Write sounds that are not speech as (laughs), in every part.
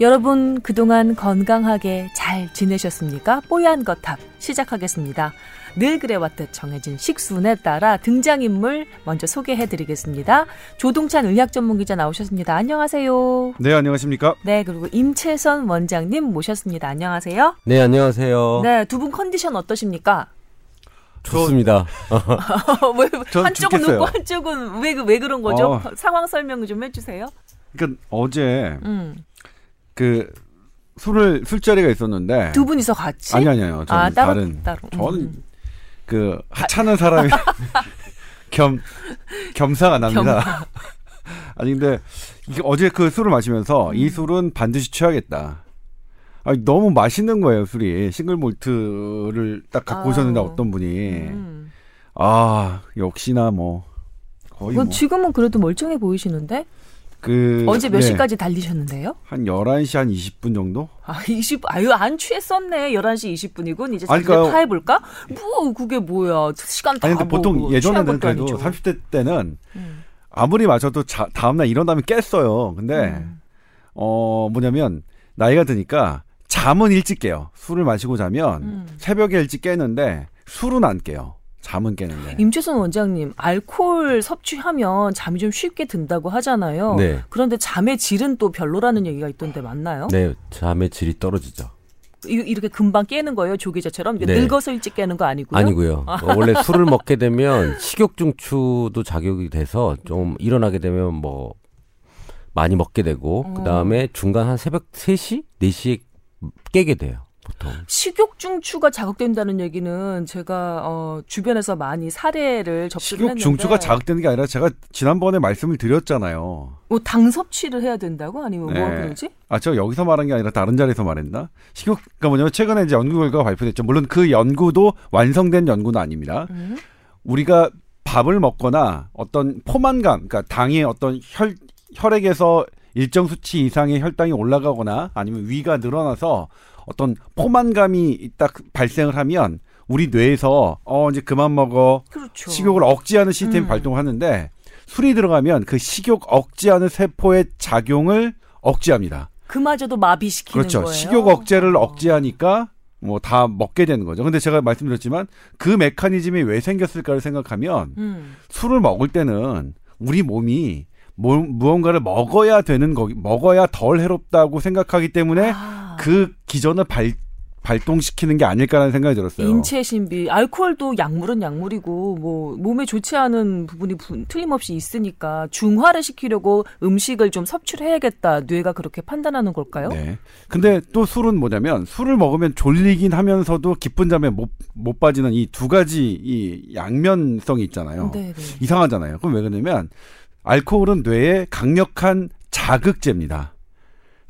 여러분 그동안 건강하게 잘 지내셨습니까? 뽀얀 거탑 시작하겠습니다. 늘 그래왔듯 정해진 식순에 따라 등장인물 먼저 소개해드리겠습니다. 조동찬 의학 전문 기자 나오셨습니다. 안녕하세요. 네, 안녕하십니까? 네, 그리고 임채선 원장님 모셨습니다. 안녕하세요. 네, 안녕하세요. 네, 두 분 컨디션 어떠십니까? 좋습니다. (laughs) 왜, 전 한쪽은 죽겠어요. 웃고 한쪽은 왜, 왜 그런 거죠? 어. 상황 설명 좀 해주세요. 그러니까 어제 음. 그 술을 술자리가 있었는데 두 분이서 같이? 아니 아니요. 저는 아, 따로, 다른 따로. 저는 음. 그 하찮은 사람이 (laughs) 겸 겸사가 납니다. (laughs) 아니 근데 이게 어제 그 술을 마시면서 음. 이 술은 반드시 취하겠다. 아니, 너무 맛있는 거예요 술이 싱글 몰트를 딱 갖고 아우. 오셨는데 어떤 분이 음. 아 역시나 뭐 거의 뭐뭐 지금은 그래도 멀쩡해 보이시는데? 그 어제 몇 네, 시까지 달리셨는데요? 한 11시 한 20분 정도? 아, 20, 아유, 안 취했었네. 11시 20분이군. 이제 잠깐 그러니까요. 파해 볼까? 뭐, 그게 뭐야. 시간 다 아니 근데 보통 예전에는 그래도 아니죠. 30대 때는 음. 아무리 마셔도 자, 다음 날 일어나면 깼어요. 근데 음. 어 뭐냐면 나이가 드니까 잠은 일찍 깨요. 술을 마시고 자면 음. 새벽에 일찍 깨는데 술은 안 깨요. 잠은 깨는데. 임채선 원장님, 알코올 섭취하면 잠이 좀 쉽게 든다고 하잖아요. 네. 그런데 잠의 질은 또 별로라는 얘기가 있던데 맞나요? 네, 잠의 질이 떨어지죠. 이- 이렇게 금방 깨는 거예요, 조기자처럼? 네. 늙어서 일찍 깨는 거 아니고요? 아니고요. 어, 원래 술을 먹게 되면 식욕중추도 자극이 돼서 좀 일어나게 되면 뭐 많이 먹게 되고 어. 그다음에 중간 한 새벽 3시, 4시에 깨게 돼요. 보통. 식욕 중추가 자극된다는 얘기는 제가 어, 주변에서 많이 사례를 접수를 식욕 했는데 중추가 자극되는 게 아니라 제가 지난번에 말씀을 드렸잖아요. 뭐 당 섭취를 해야 된다고 아니면 뭐 네. 그러지? 아, 제가 여기서 말한 게 아니라 다른 자리에서 말했나? 식욕, 그러니까 뭐냐면 최근에 이제 연구 결과가 발표됐죠. 물론 그 연구도 완성된 연구는 아닙니다. 음. 우리가 밥을 먹거나 어떤 포만감, 그러니까 당의 어떤 혈, 혈액에서 일정 수치 이상의 혈당이 올라가거나 아니면 위가 늘어나서 어떤 포만감이 딱 발생을 하면 우리 뇌에서 어 이제 그만 먹어 그렇죠. 식욕을 억제하는 시스템이 음. 발동하는데 술이 들어가면 그 식욕 억제하는 세포의 작용을 억제합니다. 그마저도 마비시키는 그렇죠. 거예요. 식욕 억제를 어. 억제하니까 뭐 다 먹게 되는 거죠. 근데 제가 말씀드렸지만 그 메커니즘이 왜 생겼을까를 생각하면 음. 술을 먹을 때는 우리 몸이 뭐, 무언가를 먹어야 되는 거기 먹어야 덜 해롭다고 생각하기 때문에 아, 그 기전을 발, 발동시키는 게 아닐까라는 생각이 들었어요. 인체 신비, 알코올도 약물은 약물이고 뭐 몸에 좋지 않은 부분이 부- 틀림없이 있으니까 중화를 시키려고 음식을 좀 섭취를 해야겠다. 뇌가 그렇게 판단하는 걸까요? 네. 근데 또 술은 뭐냐면 술을 먹으면 졸리긴 하면서도 깊은 잠에 못, 못 빠지는 이 두 가지 이 양면성이 있잖아요. 네, 네. 이상하잖아요. 그럼 왜 그러냐면 알코올은 뇌의 강력한 자극제입니다.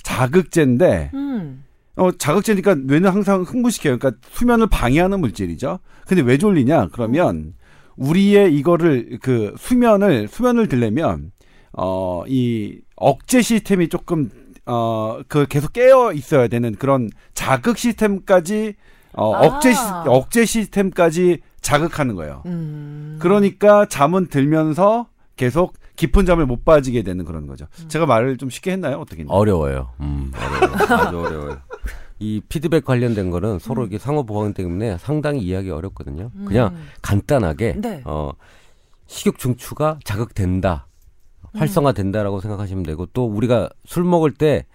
자극제인데 음. 어 자극제니까 뇌는 항상 흥분시켜요. 그러니까 수면을 방해하는 물질이죠. 근데 왜 졸리냐? 그러면 우리의 이거를 그 수면을 수면을 들려면 어 이 억제 시스템이 조금 어 그 계속 깨어 있어야 되는 그런 자극 시스템까지 어 아. 억제 시, 억제 시스템까지 자극하는 거예요. 음. 그러니까 잠은 들면서 계속 깊은 잠을 못 빠지게 되는 그런 거죠. 제가 말을 좀 쉽게 했나요? 어떻게? 했나요? 어려워요. 음, 어려워요. (laughs) 아주 어려워요. 이 피드백 관련된 거는 서로 이게 상호 보완 때문에 상당히 이해하기 어렵거든요. 그냥 음. 간단하게 네. 어 식욕 중추가 자극된다. 음. 활성화된다라고 생각하시면 되고 또 우리가 술 먹을 때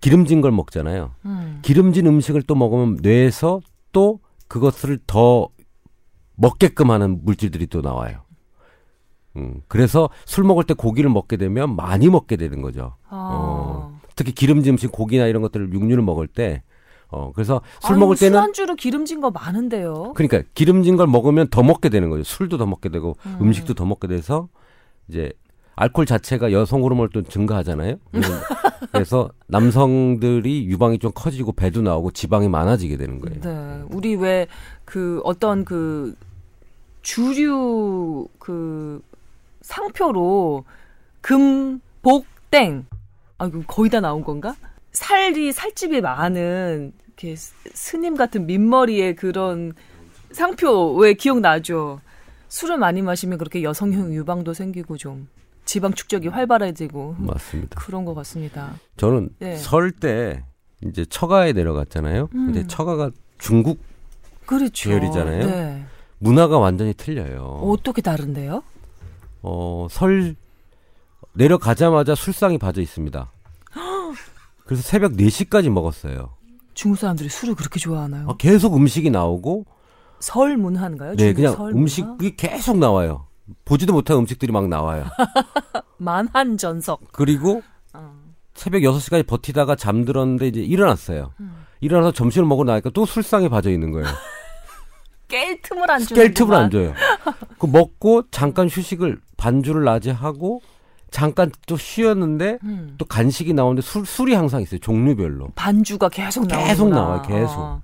기름진 걸 먹잖아요. 음. 기름진 음식을 또 먹으면 뇌에서 또 그것을 더 먹게끔 하는 물질들이 또 나와요. 음, 그래서 술 먹을 때 고기를 먹게 되면 많이 먹게 되는 거죠. 아. 어, 특히 기름진 음식, 고기나 이런 것들을 육류를 먹을 때, 어, 그래서 술 아유, 먹을 때는 술안주로 기름진 거 많은데요. 그러니까 기름진 걸 먹으면 더 먹게 되는 거죠. 술도 더 먹게 되고 음. 음. 식도더 먹게 돼서 이제 알코올 자체가 여성 호르몬을 또 증가하잖아요. (laughs) 그래서 남성들이 유방이 좀 커지고 배도 나오고 지방이 많아지게 되는 거예요. 네. 우리 왜 그 어떤 그 주류 그 상표로 금, 복, 땡. 아, 이거 거의 다 나온 건가? 살이 살집이 많은 이렇게 스- 스님 같은 민머리의 그런 상표 왜 기억나죠? 술을 많이 마시면 그렇게 여성형 유방도 생기고 좀 지방 축적이 활발해지고 맞습니다. 그런 것 같습니다. 저는 네. 설때 이제 처가에 내려갔잖아요. 음. 근데 처가가 중국 그렇죠. 계열이잖아요. 네. 문화가 완전히 틀려요. 어떻게 다른데요? 어, 설 내려가자마자 술상이 봐져 있습니다. (gasps) 그래서 새벽 4시까지 먹었어요. 중국 사람들이 술을 그렇게 좋아하나요? 어, 계속 음식이 나오고 설 문화인가요? 네, 그냥 설? 음식이 계속 나와요. 보지도 못한 음식들이 막 나와요. (laughs) 만한 전석. 그리고 어. 새벽 6시까지 버티다가 잠들었는데 이제 일어났어요. 음. 일어나서 점심을 먹고 나니까 또 술상에 봐져 있는 거예요. (laughs) 깰 틈을 안 주는 깰 틈을 안 줘요. (laughs) 그 먹고 잠깐 휴식을 반주를 낮에 하고 잠깐 또 쉬었는데 음. 또 간식이 나오는데 술, 술이 항상 있어요. 종류별로. 반주가 계속 나오는 계속 나와요, 계속.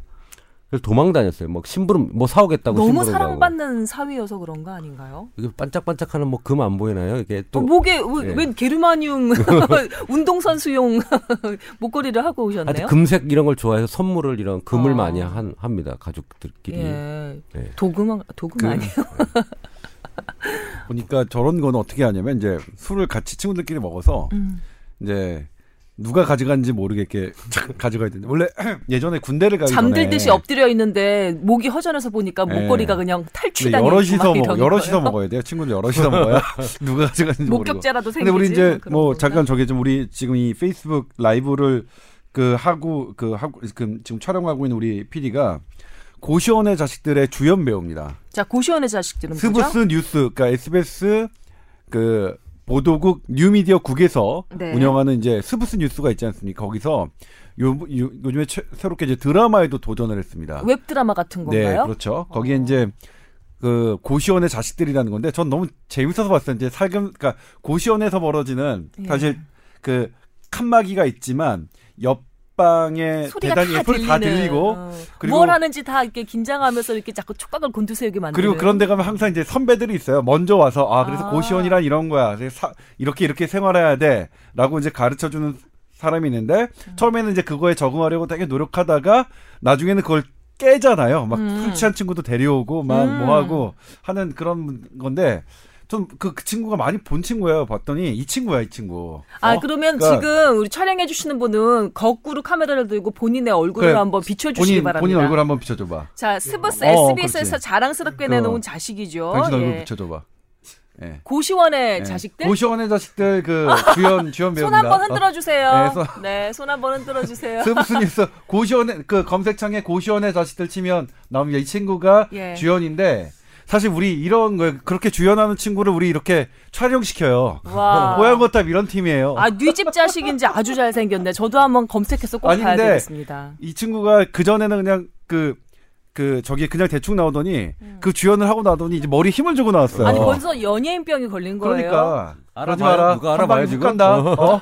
그래서 도망 다녔어요. 뭐 심부름 뭐 사오겠다고 너무 사랑받는 사위여서 그런 거 아닌가요? 이게 반짝반짝하는 뭐 금 안 보이나요? 이게 또 어, 목에 왜, 예. 왜 게르마늄 (laughs) (laughs) 운동선수용 (laughs) 목걸이를 하고 오셨네요. 금색 이런 걸 좋아해서 선물을 이런 금을 어. 많이 한, 합니다. 가족들끼리. 예. 네. 도금 도금 그- 아니에요? (laughs) 보니까 저런 거는 어떻게 하냐면 이제 술을 같이 친구들끼리 먹어서 음. 이제 누가 가져간지 모르겠게 가져가야 되는데 원래 (clears throat) 예전에 군대를 가기 잠들듯이 전에 엎드려 있는데 목이 허전해서 보니까 예. 목걸이가 그냥 근데 탈취당해 여럿이서 먹 여럿이서 먹어야 돼요. 친구들 여럿이서 먹어야 (laughs) (laughs) 누가 모르고. 목격자라도 생기지. 근데 우리 이제 뭐 건가? 잠깐 저기 좀 우리 지금 이 페이스북 라이브를 그 하고 그 하고 그 지금 촬영하고 있는 우리 PD가 고시원의 자식들의 주연 배우입니다. 자 고시원의 자식들은 스브스? 뉴스 그러니까 SBS 그 보도국 뉴미디어 국에서 네. 운영하는 이제 스브스 뉴스가 있지 않습니까? 거기서 요, 요 요즘에 최, 새롭게 이제 드라마에도 도전을 했습니다. 웹 드라마 같은 네, 건가요? 그렇죠. 거기에 어. 이제 그 고시원의 자식들이라는 건데 전 너무 재밌어서 봤어요. 이제 살금 그러니까 고시원에서 벌어지는 예. 사실 그 칸막이가 있지만 옆 소리가 대단히 다, 소리 다. 들리고 어. 그리고- 뭘 하는지 다 이렇게 긴장하면서 이렇게 자꾸 촉각을 곤두세우게 만드는. 그리고 그런 데 가면 항상 이제 선배들이 있어요. 먼저 와서 아 그래서 아. 고시원이란 이런 거야. 사- 이렇게 이렇게 생활해야 돼라고 이제 가르쳐 주는 사람이 있는데 음. 처음에는 이제 그거에 적응하려고 되게 노력하다가 나중에는 그걸 깨잖아요. 막 음. 술 취한 친구도 데려오고 막 음. 뭐 하고 하는 그런 건데 좀그 친구가 많이 본 친구예요. 봤더니 이 친구야, 이 친구. 아 어? 그러면 그러니까 지금 우리 촬영해 주시는 분은 거꾸로 카메라를 들고 본인의 얼굴을 그래, 한번 비춰주시기 본인 바랍니다. 본인 얼굴 한번 비춰줘봐. 자 스브스 어, SBS에서 그렇지. 자랑스럽게 그, 내놓은 자식이죠. 당신 얼굴 예. 비춰줘봐. 예. 고시원의 예. 자식들 고시원의 자식들 그 (laughs) 주연 주연 손 배우입니다. 한번 흔들어 주세요. 네, 손- 네, 손 한번 흔들어 주세요. 스브스 뉴스 고시원의 그 검색창에 고시원의 자식들 치면 나옵니다. 이 친구가 예. 주연인데 사실 우리 이런 거 그렇게 주연하는 친구를 우리 이렇게 촬영시켜요. 와. 뽀얀거탑 이런 팀이에요. 아, 뉘집 자식인지 아주 잘생겼네. 저도 한번 검색해서 꼭 아니, 봐야 근데 되겠습니다. 이 친구가 그 전에는 그냥 그. 그 저기 그냥 대충 나오더니 그 주연을 하고 나더니 이제 머리 힘을 주고 나왔어요. 음. 아니, 벌써 연예인병이 걸린 거예요. 그러니까 알아봐요. 마라. 누가 한 알아봐요, 지금? 간다. 어?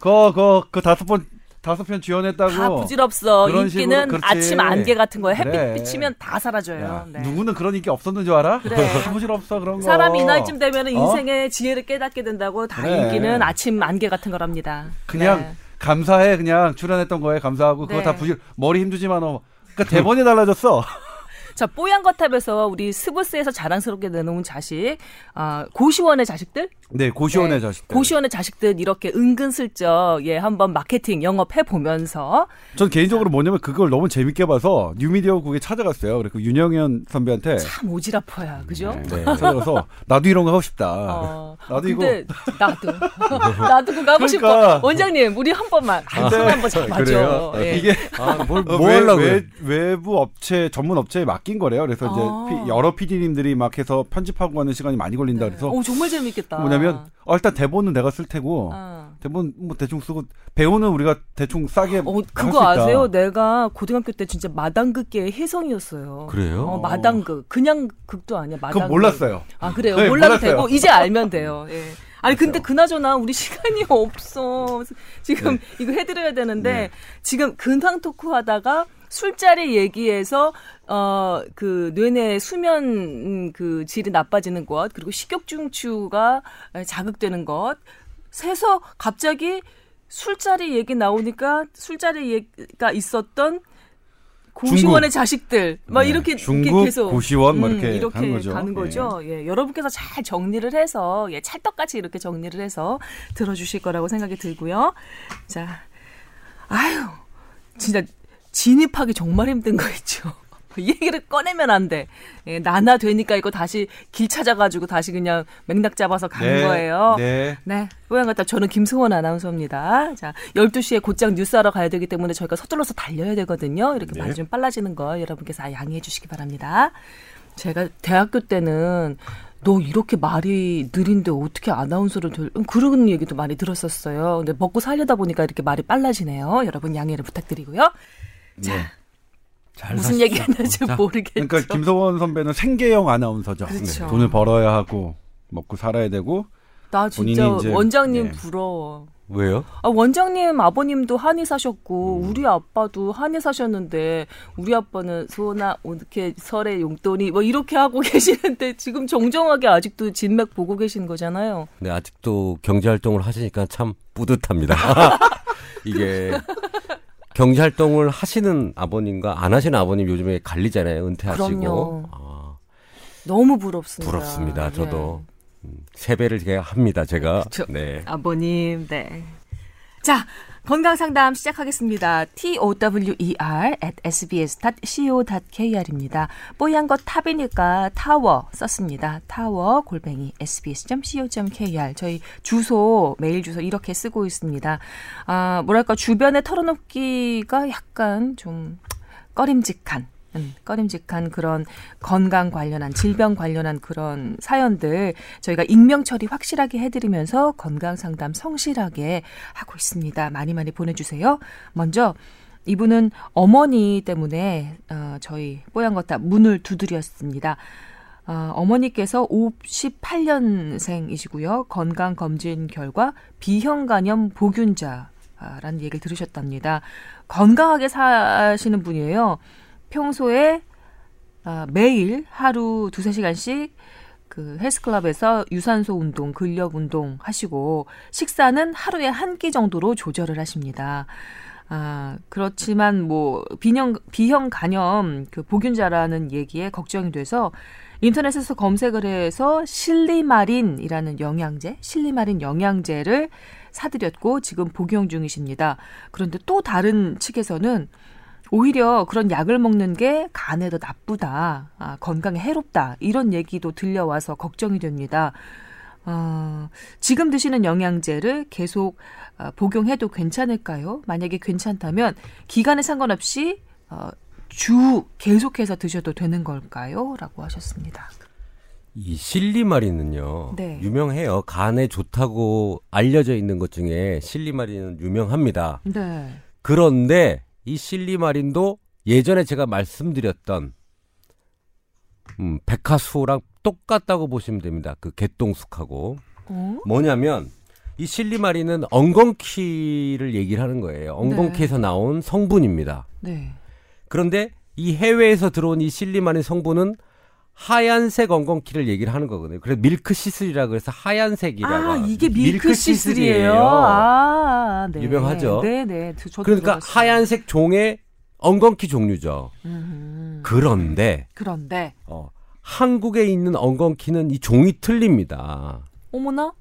그그 다섯 번 다섯 편 주연했다고. 다 부질없어. 인기는 식으로, 그렇지. 아침 안개 같은 거에 햇빛 그래. 비치면 다 사라져요. 야, 네. 누구는 그런 인기 없었는 줄 알아? 그래. 다 (laughs) 부질없어 그런 거. 사람이 이 나이쯤 되면 어? 인생의 지혜를 깨닫게 된다고 다 그래. 인기는 아침 안개 같은 거랍니다. 그냥 네. 감사해 그냥 출연했던 거에 감사하고 그거 네. 다 부질 머리 힘주지만 어. 그러니까 대본이 달라졌어. (laughs) 자, 뽀얀 거탑에서 우리 스브스에서 자랑스럽게 내놓은 자식, 아, 고시원의 자식들? 네 고시원의 네. 자식들. 고시원의 자식들 이렇게 은근슬쩍, 예, 한번 마케팅 영업 해 보면서, 전 개인적으로 뭐냐면 그걸 너무 재밌게 봐서 뉴미디어국에 찾아갔어요. 그리고 윤영현 선배한테 참 오지랖퍼야, 그죠? 네, 찾아가서 나도 이런 거 하고 싶다. 어, 나도 이거 근데 나도 (laughs) 나도 그거 하고 싶어. 그러니까. 원장님, 우리 한 번만, 한 근데- 번만 한번 잡아줘. 예. 이게 아, 뭘, 어, 뭐? 외, 외부 업체 전문 업체에 맡긴 거래요. 그래서 이제 아. 피- 여러 PD님들이 막 해서 편집하고 하는 시간이 많이 걸린다. 그래서 오, 정말 재밌겠다. 뭐냐 면 어, 일단 대본은 내가 쓸 테고 아. 대본 뭐 대충 쓰고 배우는 우리가 대충 싸게 어, 할수 그거 있다. 아세요? 내가 고등학교 때 진짜 마당극계의 혜성이었어요. 그래요? 어, 마당극. 그냥 극도 아니야. 마당극. 그건 몰랐어요. 아, 그래요? 네, 몰라도 몰랐어요. 되고, 이제 알면 돼요. (laughs) 예. 아니, 근데 그나저나 우리 (laughs) 시간이 없어. 지금 이거 해드려야 되는데, 네. 지금 근황 토크 하다가 술자리 얘기해서, 어, 그, 뇌내 수면, 음, 그, 질이 나빠지는 것, 그리고 식욕중추가 자극되는 것, 세서 갑자기 술자리 얘기 나오니까 술자리 얘기가 있었던 고시원의 자식들 막 네, 이렇게, 중국 이렇게 계속 고시원 뭐 음, 이렇게 이렇게 가는 거죠. 가는 거죠. 예. 여러분께서 잘 정리를 해서 예, 찰떡같이 이렇게 정리를 해서 들어주실 거라고 생각이 들고요. 자, 아유, 진짜 진입하기 정말 힘든 거 있죠. (laughs) 이 얘기를 꺼내면 안 돼. 예, 나나 되니까 이거 다시 길 찾아가지고 다시 그냥 맥락 잡아서 가는 거예요. 네. 네. 뽀얀 같다. 저는 김승원 아나운서입니다. 자, 12시에 곧장 뉴스하러 가야 되기 때문에 저희가 서둘러서 달려야 되거든요. 이렇게 네. 말이 좀 빨라지는 거 여러분께서 아, 양해해 주시기 바랍니다. 제가 대학교 때는 너 이렇게 말이 느린데 어떻게 아나운서를 될, 음, 그런 얘기도 많이 들었었어요. 근데 먹고 살려다 보니까 이렇게 말이 빨라지네요. 여러분 양해를 부탁드리고요. 자, 네. 잘 무슨. 얘기 하는지 자, 모르겠죠. 그러니까 김서원 선배는 생계형 아나운서죠. 그렇죠. 네. 돈을 벌어야 하고 먹고 살아야 되고 나 진짜 이제- 원장님 네. 부러워. 왜요? 아, 원장님 아버님도 한의 사셨고 음. 우리 아빠도 한의 사셨는데 우리 아빠는 소나 이렇게 설에 용돈이 뭐 이렇게 하고 (laughs) 계시는데 지금 정정하게 아직도 진맥 보고 계신 거잖아요. 네, 아직도 경제 활동을 하시니까 참 뿌듯합니다. (laughs) 이게 경제 활동을 하시는 아버님과 안 하시는 아버님 요즘에 갈리잖아요. 은퇴하시고. 그럼요. 아, 너무 부럽습니다. 부럽습니다. 저도 예. 음, 세배를 제가 합니다. 제가. 그쵸. 네. 아버님, 네. 자, 건강 상담 시작하겠습니다. tower at sbs.co.kr입니다. 뽀얀 거 탑이니까 타워 썼습니다. 타워 골뱅이 sbs.co.kr 저희 주소 메일 주소 이렇게 쓰고 있습니다. 아 뭐랄까 주변에 털어놓기가 약간 좀 꺼림직한 음, 꺼림직한 그런 건강 관련한 질병 관련한 그런 사연들 저희가 익명 처리 확실하게 해드리면서 건강 상담 성실하게 하고 있습니다. 많이 많이 보내주세요. 먼저 이분은 어머니 때문에 어, 저희 뽀얀 거탑 문을 두드렸습니다. 어, 어머니께서 58년생이시고요. 건강 검진 결과 B형 간염 보균자라는 얘기를 들으셨답니다. 건강하게 사시는 분이에요. 평소에 아, 매일 하루 두세 시간씩 그 헬스클럽에서 유산소 운동, 근력 운동 하시고 식사는 하루에 한 끼 정도로 조절을 하십니다. 아, 그렇지만 뭐 비형 비형 간염 그 보균자라는 얘기에 걱정이 돼서 인터넷에서 검색을 해서 실리마린이라는 영양제, 실리마린 영양제를 사드렸고 지금 복용 중이십니다. 그런데 또 다른 측에서는 오히려 그런 약을 먹는 게 간에 더 나쁘다, 아, 건강에 해롭다 이런 얘기도 들려와서 걱정이 됩니다. 어, 지금 드시는 영양제를 계속 어, 복용해도 괜찮을까요? 만약에 괜찮다면 기간에 상관없이 어, 주 계속해서 드셔도 되는 걸까요? 라고 하셨습니다. 이 실리마린은요. 네. 유명해요. 간에 좋다고 알려져 있는 것 중에 실리마린은 유명합니다. 네. 그런데 이 실리마린도 예전에 제가 말씀드렸던 음, 백화수랑 똑같다고 보시면 됩니다. 그 개똥쑥하고 어? 뭐냐면 이 실리마린은 엉겅퀴를 얘기를 하는 거예요. 엉겅퀴에서 나온 성분입니다. 네. 그런데 이 해외에서 들어온 이 실리마린 성분은 하얀색 엉겅퀴를 얘기를 하는 거거든요. 그래서 밀크 시슬이라고 해서 하얀색이라고. 아, 이게 밀크 시슬이에요. 아, 네. 유명하죠. 네, 네. 저- 그러니까 들어봤어요. 하얀색 종의 엉겅퀴 종류죠. 음, 그런데 그런데 어, 한국에 있는 엉겅퀴는 이 종이 틀립니다. 어머나?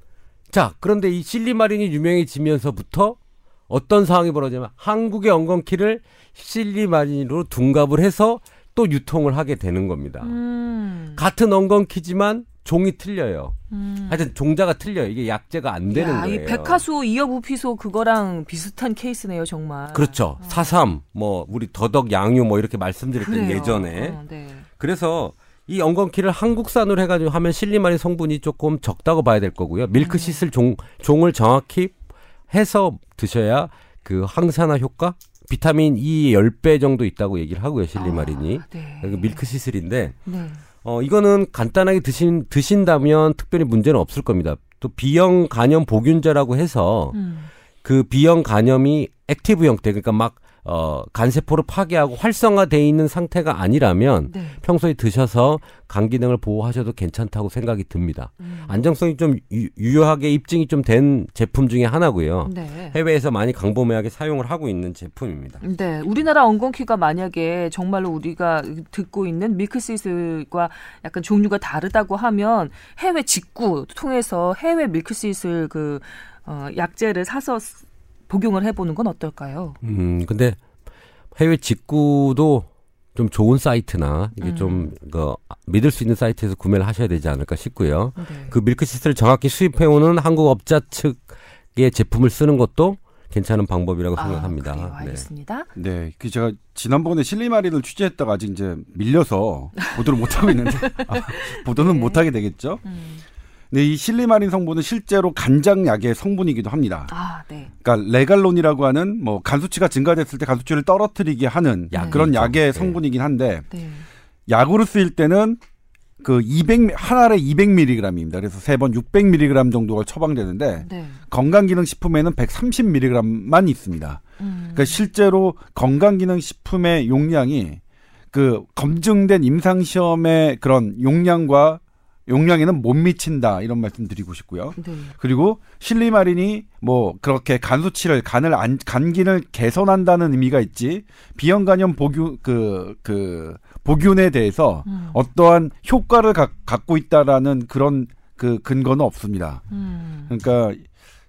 자, 그런데 이 실리마린이 유명해지면서부터 어떤 상황이 벌어지냐면 한국의 엉겅퀴를 실리마린으로 둔갑을 해서 또 유통을 하게 되는 겁니다. 음. 같은 엉겅퀴지만 종이 틀려요. 음. 하여튼 종자가 틀려요. 이게 약재가 안 되는 야, 거예요. 이 백화수 이어 부피소 그거랑 비슷한 케이스네요, 정말. 그렇죠. 사삼, 뭐 우리 더덕, 양유 뭐 이렇게 말씀드렸던. 예전에. 어, 네. 그래서 이 엉겅퀴를 한국산으로 해가지고 하면 실리마린 성분이 조금 적다고 봐야 될 거고요. 음. 밀크 시슬 종, 종을 정확히 해서 드셔야 그 항산화 효과, 비타민 E 10배 정도 있다고 얘기를 하고요. 실리마린이. 아, 네. 그 milk thistle인데 네. 어 이거는 간단하게 드신 드신다면 특별히 문제는 없을 겁니다. 또 B형 간염 보균자라고 해서 음. 그 B형 간염이 active 형태 그러니까 막 어, 간세포를 파괴하고 활성화돼 있는 상태가 아니라면 네. 평소에 드셔서 간 기능을 보호하셔도 괜찮다고 생각이 듭니다. 음. 안정성이 좀 유, 유효하게 입증이 좀 된 제품 중에 하나고요. 네. 해외에서 많이 광범위하게 사용을 하고 있는 제품입니다. 네, 우리나라 엉겅퀴가 만약에 정말로 우리가 듣고 있는 밀크시슬과 약간 종류가 다르다고 하면 해외 직구 통해서 해외 밀크시슬 그 어, 약재를 사서 쓰- 복용을 해보는 건 어떨까요? 음, 근데 해외 직구도 좀 좋은 사이트나 이게 음. 좀 그, 믿을 수 있는 사이트에서 구매를 하셔야 되지 않을까 싶고요. 네. 그 밀크시스를 정확히 수입해오는 한국 업자 측의 제품을 쓰는 것도 괜찮은 방법이라고 생각합니다. 아, 그래요. 네. 알겠습니다. 네, 그 제가 지난번에 실리마리를 취재했다가 아직 이제 밀려서 보도를 못 하고 있는데 아, (laughs) 보도는 네. 못 하게 되겠죠. 음. 네, 이 실리마린 성분은 실제로 간장약의 성분이기도 합니다. 아, 네. 그러니까 레갈론이라고 하는 뭐 간 수치가 증가됐을 때 간 수치를 떨어뜨리게 하는 약 그런. 약의 네. 성분이긴 한데 네. 약으로 쓰일 때는 그 200, 한 알에 200mg입니다. 그래서 세 번 600mg 정도가 처방되는데 네. 건강기능식품에는 130mg만 있습니다. 음. 그러니까 실제로 건강기능식품의 용량이 그 검증된 임상시험의 그런 용량과 용량에는 못 미친다 이런 말씀 드리고 싶고요. 네. 그리고 실리마린이 뭐 그렇게 간 수치를 간을 안, 간기를 개선한다는 의미가 있지 비형 간염 보균 그, 그 보균에 대해서 음. 어떠한 효과를 가, 갖고 있다라는 그런 그 근거는 없습니다. 음. 그러니까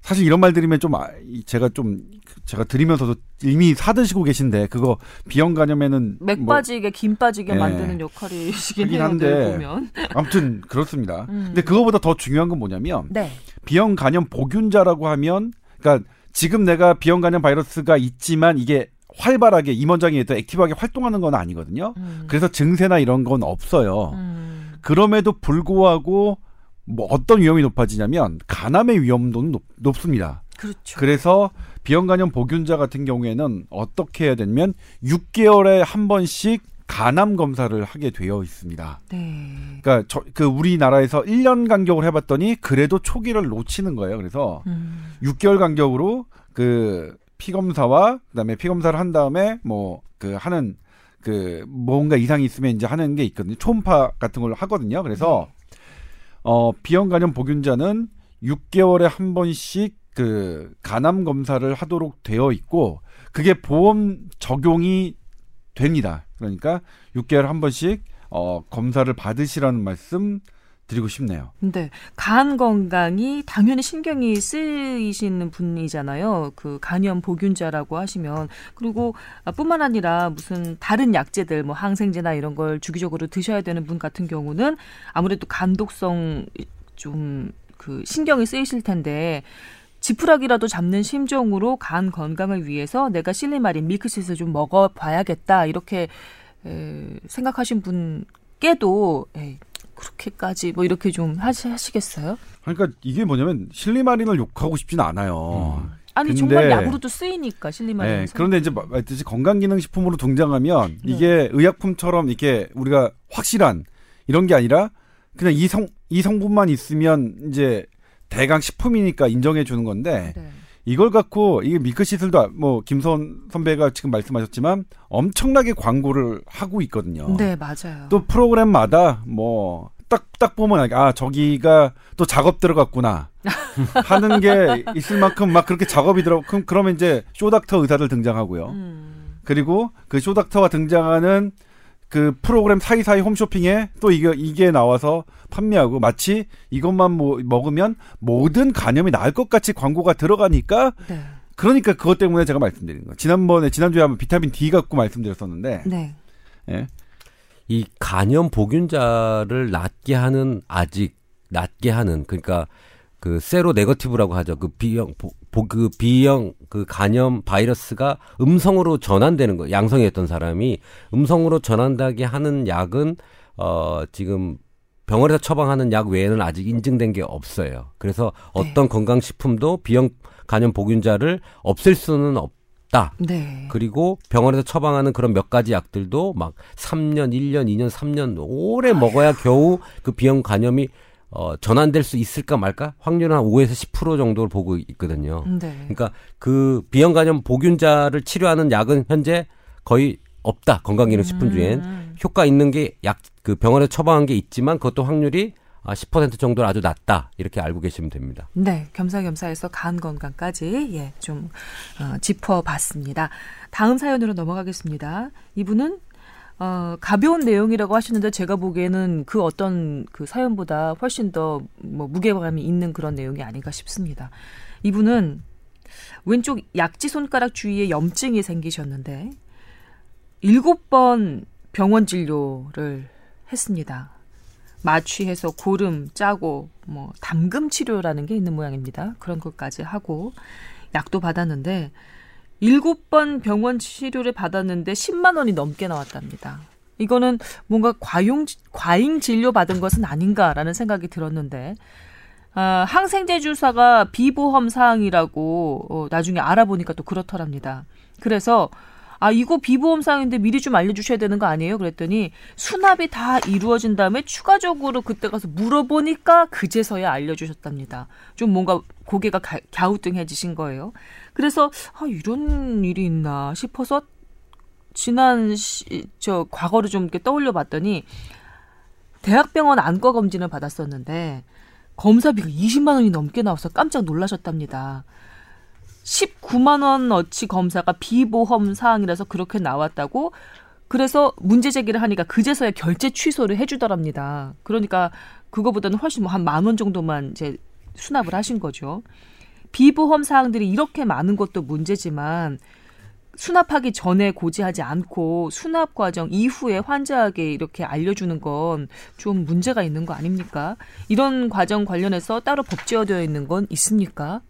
사실 이런 말 드리면 좀 아, 이- 제가 좀 제가 드리면서도 이미 사드시고 계신데 그거 비형 간염에는 맥뭐 빠지게 김 빠지게 예. 만드는 역할이시긴 해요. 한데. 보면. (laughs) 아무튼 그렇습니다. 음. 근데 그거보다 더 중요한 건 뭐냐면 네. 비형 간염 보균자라고 하면 그러니까 지금 내가 비형 간염 바이러스가 있지만 이게 활발하게 임원장이 또 액티브하게 활동하는 건 아니거든요. 음. 그래서 증세나 이런 건 없어요. 음. 그럼에도 불구하고 뭐 어떤 위험이 높아지냐면 간암의 위험도는 높, 높습니다. 그렇죠. 그래서 비형 간염 보균자 같은 경우에는 어떻게 해야 되냐면 6개월에 한 번씩 간암 검사를 하게 되어 있습니다. 네. 그러니까 저, 그 우리나라에서 1년 간격으로 해봤더니 그래도 초기를 놓치는 거예요. 그래서 음. 6개월 간격으로 그 피검사와 그다음에 피검사를 한 다음에 뭐 그 하는 그 뭔가 이상이 있으면 이제 하는 게 있거든요. 초음파 같은 걸 하거든요. 그래서 어 비형 간염 보균자는 6개월에 한 번씩 그 간암 검사를 하도록 되어 있고 그게 보험 적용이 됩니다. 그러니까 6개월에 한 번씩 어 검사를 받으시라는 말씀 드리고 싶네요. 네. 간 건강이 당연히 신경이 쓰이시는 분이잖아요. 그 간염 보균자라고 하시면 그리고 아, 뿐만 아니라 무슨 다른 약제들 뭐 항생제나 이런 걸 주기적으로 드셔야 되는 분 같은 경우는 아무래도 간독성 좀 그 신경이 쓰이실 텐데 지푸라기라도 잡는 심정으로 간 건강을 위해서 내가 실리마린 밀크시슬 좀 먹어봐야겠다 이렇게 에, 생각하신 분께도 에이, 그렇게까지 뭐 이렇게 좀 하시, 하시겠어요? 그러니까 이게 뭐냐면 실리마린을 욕하고 싶지는 않아요. 아니 근데- 정말 약으로도 쓰이니까 실리마린. 네, 그런데 이제 마- 말했듯이 건강기능식품으로 등장하면 이게 의약품처럼 이렇게 우리가 확실한 이런 게 아니라 그냥 이 성, 이 성분만 있으면 이제 대강 식품이니까 인정해 주는 건데 네. 이걸 갖고 이게 밀크시슬도 뭐 김선 선배가 지금 말씀하셨지만 엄청나게 광고를 하고 있거든요. 네 맞아요. 또 프로그램마다 뭐 딱 딱 보면 아 저기가 또 작업 들어갔구나 (laughs) 하는 게 있을 만큼 막 그렇게 작업이 들어 그럼 그러면 이제 쇼닥터 의사들 등장하고요. 음, 그리고 그 쇼닥터가 등장하는 그 프로그램 사이사이 홈쇼핑에 또 이게 이게 나와서 판매하고 마치 이것만 뭐 먹으면 모든 간염이 나을 것 같이 광고가 들어가니까 네. 그러니까 그것 때문에 제가 말씀드리는 거예요. 지난번에 지난주에 한번 비타민 D 갖고 말씀드렸었는데 네. 예. 이 간염 보균자를 낫게 하는 아직 낫게 하는 그러니까 그 세로 네거티브라고 하죠. 그 보- 그 B형 그 간염 바이러스가 음성으로 전환되는 거. 양성이었던 사람이 음성으로 전환되게 하는 약은 어 지금 병원에서 처방하는 약 외에는 아직 인증된 게 없어요. 그래서 네. 어떤 건강식품도 B형 간염 보균자를 없앨 수는 없 다. 네. 그리고 병원에서 처방하는 그런 몇 가지 약들도 막 3년, 1년, 2년, 3년 오래 먹어야 겨우 그 비형 간염이 어, 전환될 수 있을까 말까 확률은 한 5에서 10% 정도를 보고 있거든요. 네. 그러니까 그 비형 간염 보균자를 치료하는 약은 현재 거의 없다. 건강기능식품 중엔 음. 효과 있는 게 약 그 병원에 처방한 게 있지만 그것도 확률이 아, 10% 정도로 아주 낮다. 이렇게 알고 계시면 됩니다. 네, 겸사겸사해서 간 건강까지 예, 좀 어, 짚어봤습니다. 다음 사연으로 넘어가겠습니다. 이분은 어, 가벼운 내용이라고 하시는데 제가 보기에는 그 어떤 그 사연보다 훨씬 더 뭐 무게감이 있는 그런 내용이 아닌가 싶습니다. 이분은 왼쪽 약지 손가락 주위에 염증이 생기셨는데 일곱 번 병원 진료를 했습니다. 마취해서 고름 짜고 뭐 담금 치료라는 게 있는 모양입니다. 그런 것까지 하고 약도 받았는데 일곱 번 병원 치료를 받았는데 10만 원이 넘게 나왔답니다. 이거는 뭔가 과용 과잉 진료 받은 것은 아닌가라는 생각이 들었는데 아, 항생제 주사가 비보험 사항이라고 어, 나중에 알아보니까 또 그렇더랍니다. 그래서 아 이거 비보험 사항인데 미리 좀 알려주셔야 되는 거 아니에요? 그랬더니 수납이 다 이루어진 다음에 추가적으로 그때 가서 물어보니까 그제서야 알려주셨답니다. 좀 뭔가 고개가 가, 갸우뚱해지신 거예요. 그래서 아 이런 일이 있나 싶어서 지난 시, 저 과거를 좀 이렇게 떠올려 봤더니 대학병원 안과 검진을 받았었는데 검사비가 20만 원이 넘게 나와서 깜짝 놀라셨답니다. 19만 원어치 검사가 비보험 사항이라서 그렇게 나왔다고 그래서 문제 제기를 하니까 그제서야 결제 취소를 해주더랍니다. 그러니까 그거보다는 훨씬 뭐 한 만 원 정도만 이제 수납을 하신 거죠. 비보험 사항들이 이렇게 많은 것도 문제지만 수납하기 전에 고지하지 않고 수납 과정 이후에 환자에게 이렇게 알려주는 건 좀 문제가 있는 거 아닙니까? 이런 과정 관련해서 따로 법제화되어 있는 건 있습니까?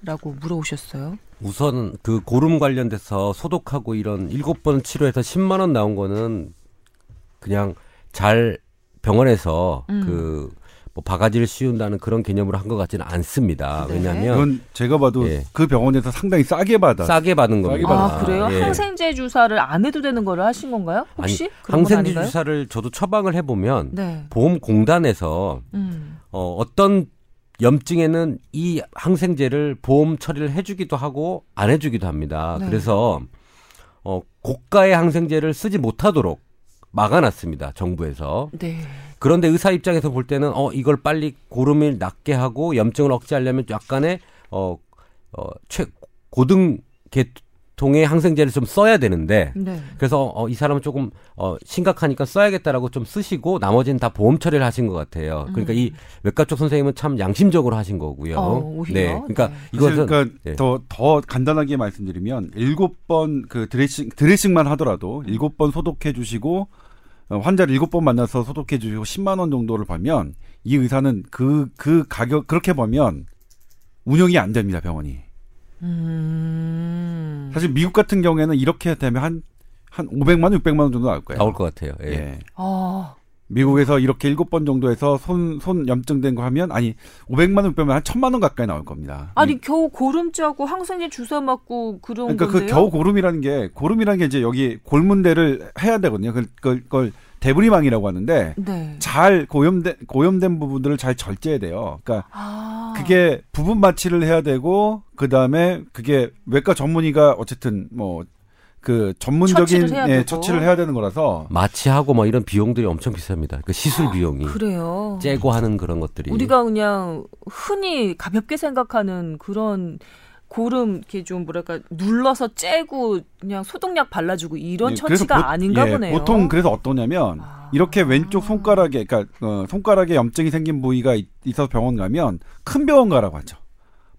라고 물어오셨어요. 우선 그 고름 관련돼서 소독하고 이런 일곱 번 치료해서 10만 원 나온 거는 그냥 잘 병원에서 음. 그 뭐 바가지를 씌운다는 그런 개념으로 한 것 같지는 않습니다. 네. 왜냐하면 그건 제가 봐도 예. 그 병원에서 상당히 싸게 받아. 싸게 받은 싸게 겁니다. 받았어요. 아, 그래요? 예. 항생제 주사를 안 해도 되는 거를 하신 건가요? 혹시? 아니, 항생제? 주사를 저도 처방을 해보면 네. 보험공단에서 음. 어, 어떤 염증에는 이 항생제를 보험 처리를 해주기도 하고 안 해주기도 합니다. 네. 그래서 어, 고가의 항생제를 쓰지 못하도록 막아놨습니다. 정부에서. 네. 그런데 의사 입장에서 볼 때는 어 이걸 빨리 고름을 낫게 하고 염증을 억제하려면 약간의 어 어 최 고등 계통의 항생제를 좀 써야 되는데 네. 그래서 어, 이 사람은 조금 어, 심각하니까 써야겠다라고 좀 쓰시고 나머지는 다 보험 처리를 하신 것 같아요. 그러니까 이 외과 쪽 선생님은 참 양심적으로 하신 거고요. 음. 어, 오히려? 네, 그러니까 네. 이것은 그러니까 예. 더, 더 간단하게 말씀드리면 일곱 번 그 드레싱 드레싱만 하더라도 일곱 번 소독해 주시고 어, 환자를 일곱 번 만나서 소독해 주시고 10만 원 정도를 벌면 이 의사는 그그 가격 그렇게 보면 운영이 안 됩니다 병원이. 음. 사실 미국 같은 경우에는 이렇게 되면 한한 500만 원, 600만 원 정도 나올 거예요. 나올 것 같아요. 예. 예. 아, 미국에서 이렇게 일곱 번 정도 해서 손, 손 염증된 거 하면, 아니, 500만 원, 600만 원, 한 1000만 원 가까이 나올 겁니다. 아니 겨우 고름 짜고 항생제 주사 맞고 그런 그러니까 건데요. 그 겨우 고름이라는 게 고름이라는 게 이제 여기 골문대를 해야 되거든요. 그- 그걸, 그걸 대부리망이라고 하는데 네. 잘 고염된 고염된 부분들을 잘 절제해야 돼요. 그러니까 아. 그게 부분 마취를 해야 되고 그 다음에 그게 외과 전문의가 어쨌든 뭐 그 전문적인 처치를 해야 예. 처치를 해야 되는 거라서 마취하고 뭐 이런 비용들이 엄청 비쌉니다. 그 시술 비용이 그래요. 째고 하는 그런 것들이 우리가 그냥 흔히 가볍게 생각하는 그런 고름 이렇게 좀 뭐랄까 눌러서 째고 그냥 소독약 발라주고 이런 예, 처치가 보- 아닌가 예, 보네요. 보통 그래서 어떠냐면 아. 이렇게 왼쪽 손가락에 그러니까 어, 손가락에 염증이 생긴 부위가 있- 있어서 병원 가면 큰 병원 가라고 하죠.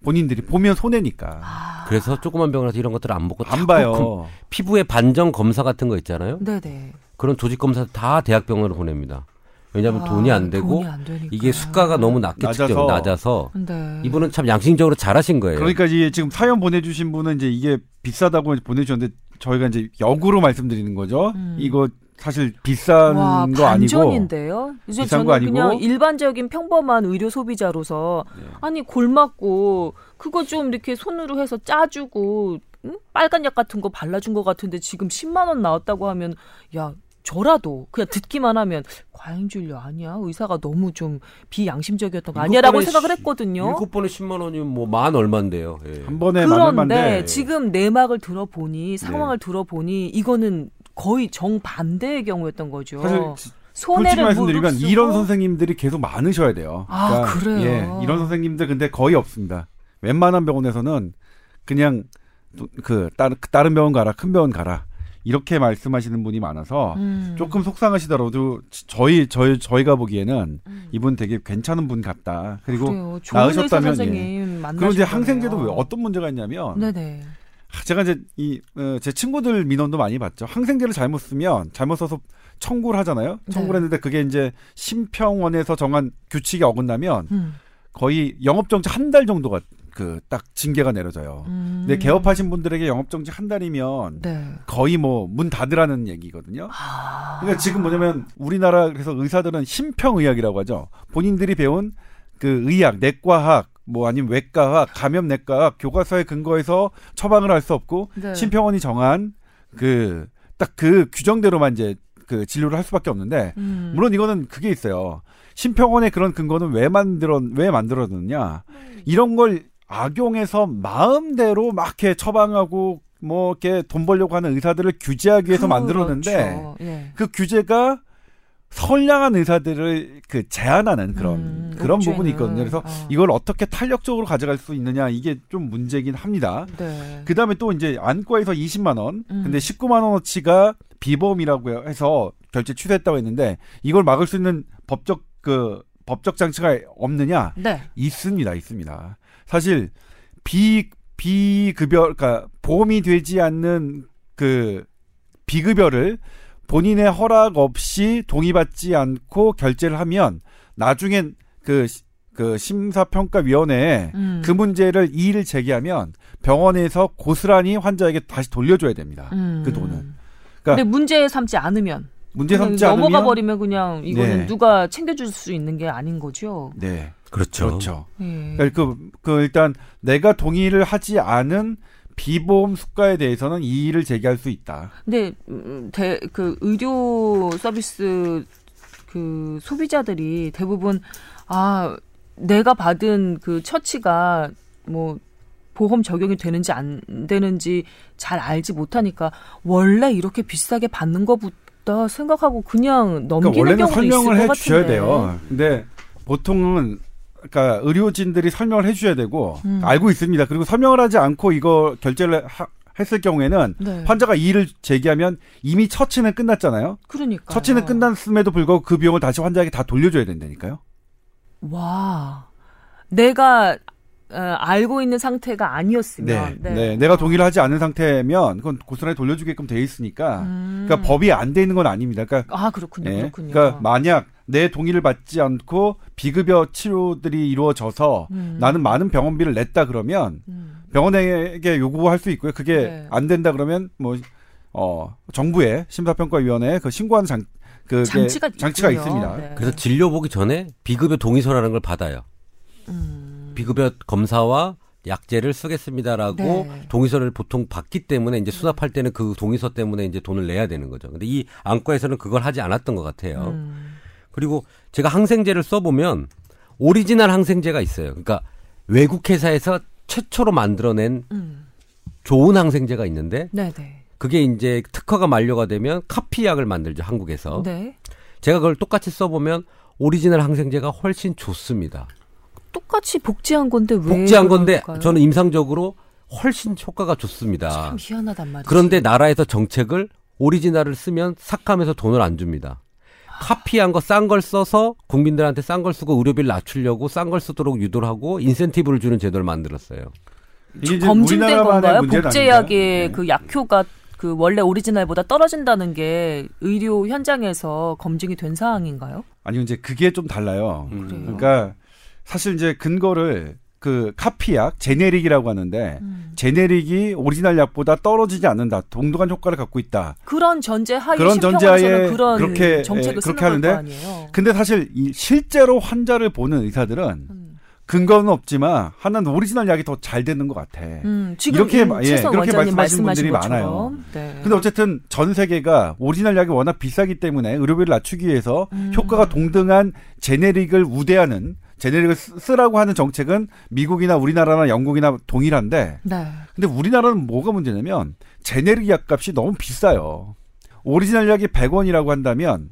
본인들이 보면 손해니까 아. 그래서 조그만 병원에서 이런 것들을 안 보고 안 봐요. 금- 피부의 반정 검사 같은 거 있잖아요. 네네. 그런 조직 검사 다 대학병원으로 보냅니다. 왜냐하면 아, 돈이 안 되고 돈이 안. 이게 수가가 너무 낮게 낮아서. 측정 낮아서 네. 이분은 참 양심적으로 잘하신 거예요. 그러니까 이제 지금 사연 보내주신 분은 이제 이게 비싸다고 보내주셨는데 저희가 이제 역으로 말씀드리는 거죠. 음. 이거 사실 비싼 와, 거 아니고 반전인데요. 이제 비싼 저는 거 아니고. 그냥 일반적인 평범한 의료 소비자로서 네. 아니 골 맞고 그거 좀 이렇게 손으로 해서 짜주고 응? 빨간 약 같은 거 발라준 것 같은데 지금 10만 원 나왔다고 하면 야 저라도 그냥 듣기만 하면 과잉 진료 아니야 의사가 너무 좀 비양심적이었던 거 아니야라고 생각을 했거든요. 일곱 번에 10만 원이면 뭐 만 얼마인데요. 예. 한 번에 그런데 지금 내막을 들어보니 상황을 들어보니 이거는 거의 정반대의 경우였던 거죠. 사실 손해를 말씀드리면 무릅쓰고 이런 선생님들이 계속 많으셔야 돼요. 아, 그래요? 예, 이런 선생님들 근데 거의 없습니다. 웬만한 병원에서는 그냥 또그 다른 다른 병원 가라, 큰 병원 가라 이렇게 말씀하시는 분이 많아서 음. 조금 속상하시더라도 저희 저희 저희가 보기에는 음. 이분 되게 괜찮은 분 같다. 그리고 그래요. 나으셨다면, 예. 그리고 이제. 항생제도 왜 어떤 문제가 있냐면 네네. 제가 이제 이 제 친구들 민원도 많이 봤죠. 항생제를 잘못 쓰면 잘못 써서 청구를 하잖아요. 청구를 네. 했는데 그게 이제 심평원에서 정한 규칙이 어긋나면 음. 거의 영업정지 한 달 정도가 그 딱 징계가 내려져요. 음. 근데 개업하신 분들에게 영업정지 한 달이면 네. 거의 뭐 문 닫으라는 얘기거든요. 아. 그러니까 지금 뭐냐면 우리나라 그래서 의사들은 심평의학이라고 하죠. 본인들이 배운 그 의학, 내과학, 뭐 아니면 외과학, 감염내과학 교과서에 근거해서 처방을 할 수 없고 네. 심평원이 정한 그딱그 규정대로만 이제 그 진료를 할 수밖에 없는데 음. 물론 이거는 그게 있어요. 심평원의 그런 근거는 왜 만들어 왜 만들어졌느냐 이런 걸 악용해서 마음대로 막 이렇게 처방하고 뭐 이렇게 돈 벌려고 하는 의사들을 규제하기 위해서 만들었는데 그렇죠. 예. 그 규제가 선량한 의사들을 그 제한하는 그런 음, 그런 옥죄는. 부분이 있거든요. 그래서 어. 이걸 어떻게 탄력적으로 가져갈 수 있느냐 이게 좀 문제긴 합니다. 네. 그 다음에 또 이제 안과에서 20만 원, 음. 근데 19만 원어치가 비보험이라고 해서 결제 취소했다고 했는데 이걸 막을 수 있는 법적 그 법적 장치가 없느냐? 네. 있습니다, 있습니다. 사실 비 비급여, 그러니까 보험이 되지 않는 그 비급여를 본인의 허락 없이 동의받지 않고 결제를 하면 나중엔 그, 시- 그 심사평가위원회에 음. 그 문제를 이의를 제기하면 병원에서 고스란히 환자에게 다시 돌려줘야 됩니다. 음. 그 돈은. 근데 문제 삼지 않으면 문제 삼지 넘어가 않으면 버리면 그냥 이거는 네. 누가 챙겨줄 수 있는 게 아닌 거죠. 네, 그렇죠. 그렇죠. 예. 그러니까 그, 그 일단 내가 동의를 하지 않은 비보험 수가에 대해서는 이의를 제기할 수 있다. 근데 음, 대, 그 의료 서비스 그 소비자들이 대부분 아 내가 받은 그 처치가 뭐 보험 적용이 되는지 안 되는지 잘 알지 못하니까 원래 이렇게 비싸게 받는 것부터 생각하고 그냥 넘기는 그러니까 원래는 경우도 있을 설명을 것해 주셔야. 돼요. 근데 보통은 그러니까 의료진들이 설명을 해 주셔야 되고 음. 알고 있습니다. 그리고 설명을 하지 않고 이거 결제를 하- 했을 경우에는 네. 환자가 이의를 제기하면 이미 처치는 끝났잖아요. 그러니까 처치는 끝났음에도 불구하고 그 비용을 다시 환자에게 다 돌려줘야 된다니까요. 와 내가 어, 알고 있는 상태가 아니었으면 네, 네. 내가 동의를 하지 않은 상태면 그건 고스란히 돌려주게끔 돼 있으니까. 음. 그러니까 법이 안 돼 있는 건 아닙니다. 그러니까 아 그렇군요 예. 그렇군요 그러니까 만약 내 동의를 받지 않고 비급여 치료들이 이루어져서 음. 나는 많은 병원비를 냈다 그러면 음. 병원에게 요구할 수 있고요. 그게 네. 안 된다 그러면 뭐 어, 정부의 심사평가위원회에 그 신고하는 장, 그 장치가, 장치가 있군요. 있습니다. 네. 그래서 진료 보기 전에 비급여 동의서라는 걸 받아요. 음. 비급여 검사와 약제를 쓰겠습니다라고 네. 동의서를 보통 받기 때문에 이제 수납할 때는 그 동의서 때문에 이제 돈을 내야 되는 거죠. 근데 이 안과에서는 그걸 하지 않았던 것 같아요. 음. 그리고 제가 항생제를 써보면 오리지널 항생제가 있어요. 그러니까 외국 회사에서 최초로 만들어낸 음. 좋은 항생제가 있는데 네네. 그게 이제 특허가 만료가 되면 카피약을 만들죠 한국에서. 네. 제가 그걸 똑같이 써보면 오리지널 항생제가 훨씬 좋습니다. 똑같이 복제한 건데 왜 복제한 건데 그럴까요? 저는 임상적으로 훨씬 효과가 좋습니다. 참 희한하단 말이지. 그런데 나라에서 정책을 오리지널을 쓰면 삭감해서 돈을 안 줍니다. 카피한 거 싼 걸 써서 국민들한테 싼 걸 쓰고 의료비를 낮추려고 싼 걸 쓰도록 유도를 하고 인센티브를 주는 제도를 만들었어요. 검증된 건가요? 복제약의 아닙니다. 그 약효가 그 원래 오리지널보다 떨어진다는 게 의료 현장에서 검증이 된 사항인가요? 아니 이제 그게 좀 달라요. 그래요? 그러니까 사실 이제 근거를 그 카피약 generic이라고 하는데 음. generic이 오리지널 약보다 떨어지지 않는다. 동등한 효과를 갖고 있다. 그런 전제 하에 그런 전제하에 그런 그렇게, 정책을 예, 쓰는 그렇게 하는데? 근데 사실 이 실제로 환자를 보는 의사들은 음. 근거는 없지만 하나는 오리지널 약이 더 잘 되는 것 같아. 음, 지금 이렇게 임 마- 예, 그렇게 말씀하시는 분들이 것처럼. 많아요. 네. 근데 어쨌든 전 세계가 오리지널 약이 워낙 비싸기 때문에 의료비를 낮추기 위해서 음. 효과가 동등한 generic을 우대하는 generic을 쓰- 쓰라고 하는 정책은 미국이나 우리나라나 영국이나 동일한데 네. 근데 우리나라는 뭐가 문제냐면 generic 약값이 너무 비싸요. 오리지널 약이 100원이라고 한다면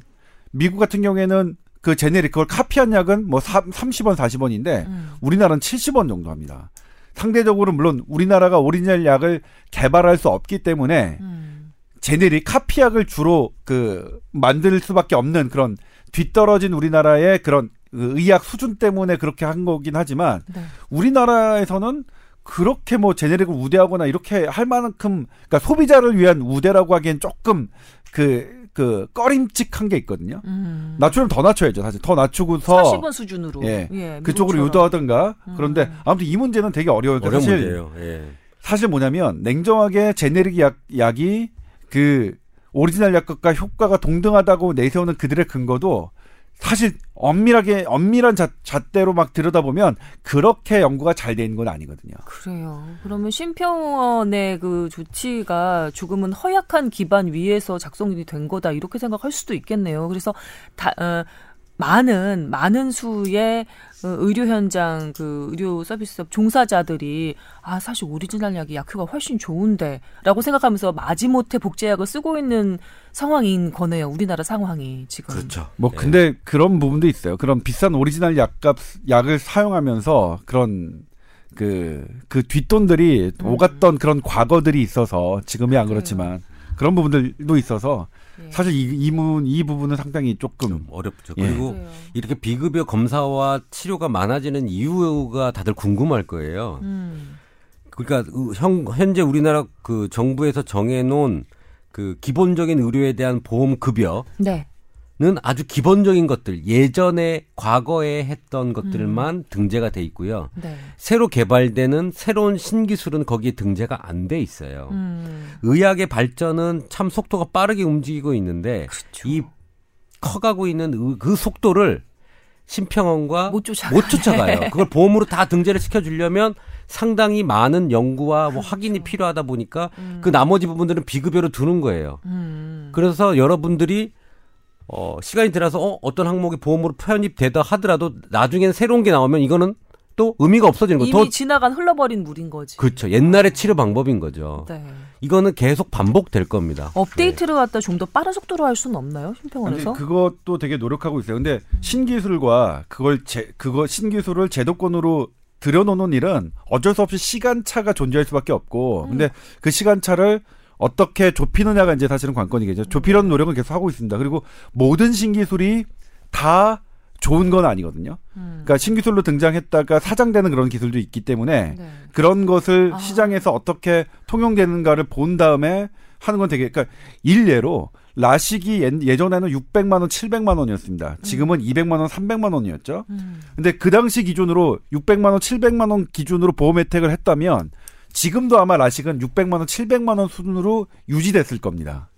미국 같은 경우에는 그 generic 그걸 카피한 약은 뭐 30원 40원인데 음. 우리나라는 70원 정도 합니다. 상대적으로 물론 우리나라가 오리지널 약을 개발할 수 없기 때문에 음. generic 카피약을 주로 그 만들 수밖에 없는 그런 뒤떨어진 우리나라의 그런 그 의학 수준 때문에 그렇게 한 거긴 하지만 네. 우리나라에서는 그렇게 뭐 generic을 우대하거나 이렇게 할 만큼 그러니까 소비자를 위한 우대라고 하기엔 조금 그그 꺼림칙한 게 있거든요. 음. 낮추면 더 낮춰야죠. 사실 더 낮추고서 40원 수준으로. 예, 예, 그쪽으로. 유도하든가 음. 그런데 아무튼 이 문제는 되게 어려워요. 어려운 사실 문제예요. 예. 사실 뭐냐면 냉정하게 generic 약, 약이 그 오리지널 약과 효과가 동등하다고 내세우는 그들의 근거도 사실 엄밀하게 엄밀한 잣, 잣대로 막 들여다보면 그렇게 연구가 잘 돼 있는 건 아니거든요. 그래요. 그러면 심평원의 그 조치가 조금은 허약한 기반 위에서 작성이 된 거다 이렇게 생각할 수도 있겠네요. 그래서 다 어, 많은 많은 수의 어, 의료 현장 그 의료 서비스업 종사자들이 아 사실 오리지널 약이 약효가 훨씬 좋은데라고 생각하면서 마지못해 복제약을 쓰고 있는 상황인 거네요. 우리나라 상황이 지금. 그렇죠. 뭐 예. 근데 그런 부분도 있어요. 그런 비싼 오리지널 약값 약을 사용하면서 그런 그, 그 뒷돈들이 음. 오갔던 그런 과거들이 있어서 지금이 안 그래요. 그렇지만 그런 부분들도 있어서 예. 사실 이, 이, 문, 이 부분은 상당히 조금 좀 어렵죠. 예. 그리고 그래요. 이렇게 비급여 검사와 치료가 많아지는 이유가 다들 궁금할 거예요. 음. 그러니까 형, 현재 우리나라 그 정부에서 정해놓은 그 기본적인 의료에 대한 보험 급여는 네. 아주 기본적인 것들 예전에 과거에 했던 것들만 등재가 돼 있고요. 네. 새로 개발되는 새로운 신기술은 거기에 등재가 안 돼 있어요. 음. 의학의 발전은 참 속도가 빠르게 움직이고 있는데 그렇죠. 이 커가고 있는 의- 그 속도를 심평원과 못 쫓아가요. 못 쫓아가요. (laughs) 그걸 보험으로 다 등재를 시켜주려면 상당히 많은 연구와 뭐 확인이 필요하다 보니까 그 나머지 부분들은 비급여로 두는 거예요. 음. 그래서 여러분들이 어, 시간이 지나서 어, 어떤 항목이 보험으로 편입되다 하더라도 나중에는 새로운 게 나오면 이거는 또 의미가 없어지는 거예요. 이미 더 지나간 흘러버린 물인 거지. 그렇죠. 옛날의 치료 방법인 거죠. 네. 이거는 계속 반복될 겁니다. 업데이트를 갖다 좀 더 빠른 속도로 할 수는 없나요, 심평원에서? 그것도 되게 노력하고 있어요. 근데 신기술과 그걸 제, 그거 신기술을 제도권으로 들여놓는 일은 어쩔 수 없이 시간차가 존재할 수밖에 없고, 근데 그 시간차를 어떻게 좁히느냐가 이제 사실은 관건이겠죠. 좁히려는 노력은 계속 하고 있습니다. 그리고 모든 신기술이 다 좋은 건 아니거든요. 음. 그러니까 신기술로 등장했다가 사장되는 그런 기술도 있기 때문에 네. 그런 것을 아. 시장에서 어떻게 통용되는가를 본 다음에 하는 건 되게 그러니까 일례로 라식이 예- 예전에는 600만 원, 700만 원이었습니다. 지금은 200만 원, 300만 원이었죠. 음. 근데 그 당시 기준으로 600만 원, 700만 원 기준으로 보험 혜택을 했다면 지금도 아마 라식은 600만 원, 700만 원 수준으로 유지됐을 겁니다.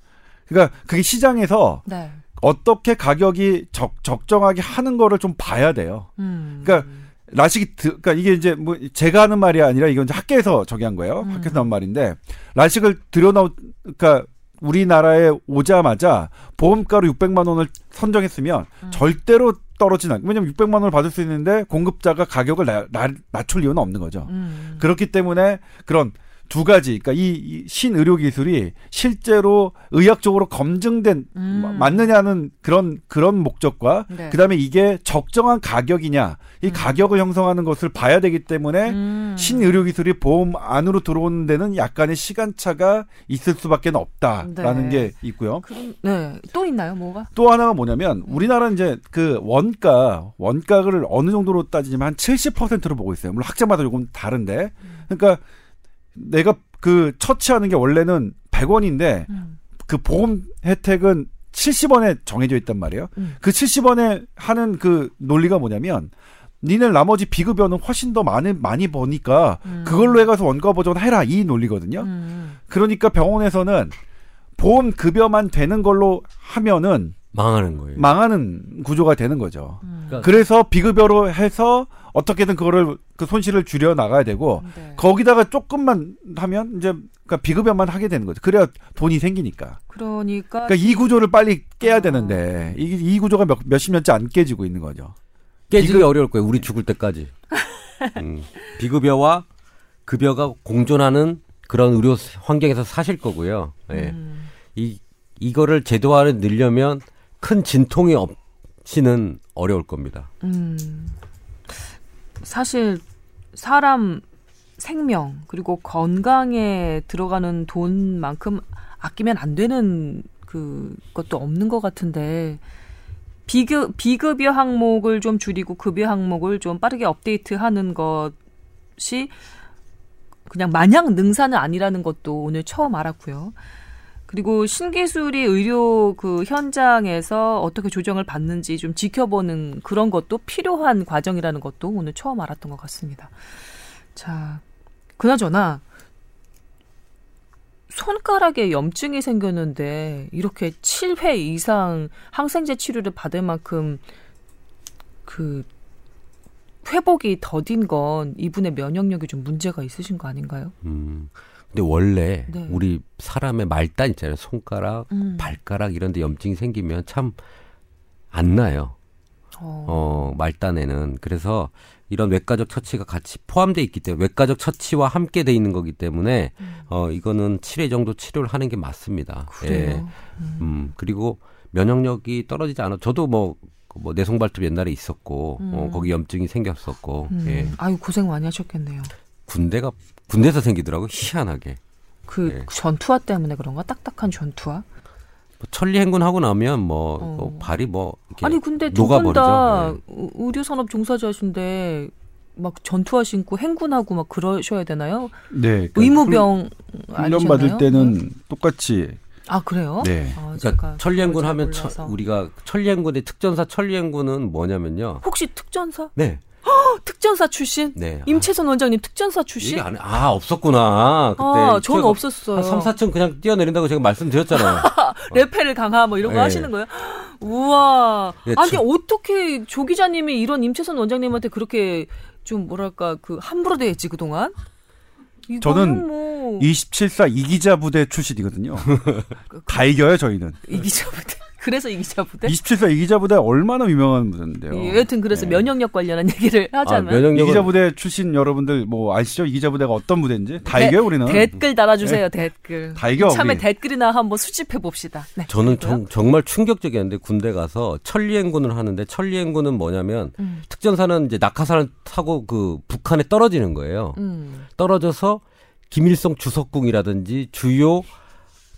그러니까 그게 시장에서 네. 어떻게 가격이 적, 적정하게 하는 거를 좀 봐야 돼요. 음. 그러니까 라식이 드, 그러니까 이게 이제 뭐 제가 하는 말이 아니라 이건 이제 학계에서 저기 한 거예요. 음. 학교에서 나온 말인데 라식을 들여놓 그러니까 우리나라에 오자마자 보험가로 600만 원을 선정했으면 음. 절대로 떨어지는 않- 왜냐면 600만 원을 받을 수 있는데 공급자가 가격을 나, 나, 낮출 이유는 없는 거죠. 음. 그렇기 때문에 그런 두 가지, 그러니까 이, 이 신의료 기술이 실제로 의학적으로 검증된 음. 마- 맞느냐는 그런 그런 목적과 네. 그다음에 이게 적정한 가격이냐 이 음. 가격을 형성하는 것을 봐야 되기 때문에 음. 신의료 기술이 보험 안으로 들어오는 데는 약간의 시간차가 있을 수밖에 없다라는 네. 게 있고요. 그럼 네. 또 있나요, 뭐가? 또 하나가 뭐냐면 우리나라는 이제 그 원가 원가를 어느 정도로 따지면 한 70%로 보고 있어요. 물론 학자마다 조금 다른데 그러니까 내가 그 처치하는 게 원래는 100원인데 음. 그 보험 혜택은 70원에 정해져 있단 말이에요. 음. 그 70원에 하는 그 논리가 뭐냐면 니네 나머지 비급여는 훨씬 더 많이 많이 버니까 음. 그걸로 해가서 원가 보전 해라 이 논리거든요. 음. 그러니까 병원에서는 보험 급여만 되는 걸로 하면은 망하는 거예요. 망하는 구조가 되는 거죠. 음. 그러니까 그래서 비급여로 해서 어떻게든 그거를 그 손실을 줄여 나가야 되고 네. 거기다가 조금만 하면 이제 그러니까 비급여만 하게 되는 거죠. 그래야 돈이 생기니까. 그러니까 그러니까 이 구조를 빨리 깨야 아. 되는데 이, 이 구조가 몇, 몇십 년째 안 깨지고 있는 거죠. 깨지기 어려울 거예요. 우리 죽을 때까지. (laughs) 음. 비급여와 급여가 공존하는 그런 의료 환경에서 사실 거고요. 예. 음. 이 이거를 제도화를 늘려면 큰 진통이 없이는 어려울 겁니다. 음, 사실 사람 생명 그리고 건강에 들어가는 돈만큼 아끼면 안 되는 그 것도 없는 것 같은데 비급 비급여 항목을 좀 줄이고 급여 항목을 좀 빠르게 업데이트하는 것이 그냥 마냥 능사는 아니라는 것도 오늘 처음 알았고요. 그리고 신기술이 의료 그 현장에서 어떻게 조정을 받는지 좀 지켜보는 그런 것도 필요한 과정이라는 것도 오늘 처음 알았던 것 같습니다. 자, 그나저나 손가락에 염증이 생겼는데 이렇게 7회 이상 항생제 치료를 받을 만큼 그 회복이 더딘 건 이분의 면역력이 좀 문제가 있으신 거 아닌가요? 음. 근데 원래 네. 우리 사람의 말단 있잖아요. 손가락, 음. 발가락 이런 데 염증이 생기면 참 안 나요. 어. 어, 말단에는. 그래서 이런 외과적 처치가 같이 포함되어 있기 때문에 외과적 처치와 함께 돼 있는 거기 때문에 어, 이거는 7회 정도 치료를 하는 게 맞습니다. 예. 그래요. 음, 그리고 면역력이 떨어지지 않아. 저도 뭐, 뭐 내성발톱 옛날에 있었고, 어, 음. 거기 염증이 생겼었고, 음. 예. 아유 고생 많이 하셨겠네요. 군대가 군대에서 생기더라고 희한하게. 그 예. 전투화 때문에 그런가? 딱딱한 전투화? 뭐 천리 행군 하고 나면 뭐, 어. 뭐 발이 뭐 이렇게 아니 근데 두분 녹아버리죠. 다 네. 의료 산업 종사자신데 막 전투화 신고 행군하고 막 그러셔야 되나요? 네. 그러니까 의무병 훈련? 받을 때는 똑같이 아 그래요? 네. 아, 그러니까 천리행군 하면 처-. 우리가 천리행군의 특전사 천리행군은 뭐냐면요. 혹시 특전사? 네, 특전사 출신? 네. 임채선 원장님 특전사 아, 출신? 안 해. 아 없었구나. 그때 아, 저는 제가 없었어요. 한 3, 4층 그냥 뛰어내린다고 제가 말씀드렸잖아요. (laughs) 레페를 강하 뭐 이런 거 네. 하시는 거예요? 우와. 예, 아니 저- 어떻게 조 기자님이 이런 임채선 원장님한테 그렇게 좀 뭐랄까 그 함부로 대했지 그동안? 저는 뭐 27사 이기자 부대 출신이거든요. (laughs) 다 이겨요 저희는. 이 기자 부대. 그래서 이 기자 부대. 27사 이기자 부대 얼마나 유명한 부대인데요. 예, 여튼 그래서 네. 면역력 관련한 얘기를 하자면 아, 면역력은 이기자 부대 출신 여러분들 뭐 아시죠? 이기자 부대가 어떤 부대인지 다 대- 이겨요 우리는. 댓글 달아주세요 댓글. 다 이겨, 참에 우리. 댓글이나 한번 수집해 봅시다. 네. 저는. 정, 정말 충격적이었는데 군대 가서 천리행군을 하는데 천리행군은 뭐냐면 음. 특전사는 이제 낙하산을 타고 그 북한에 떨어지는 거예요. 음. 떨어져서 김일성 주석궁이라든지 주요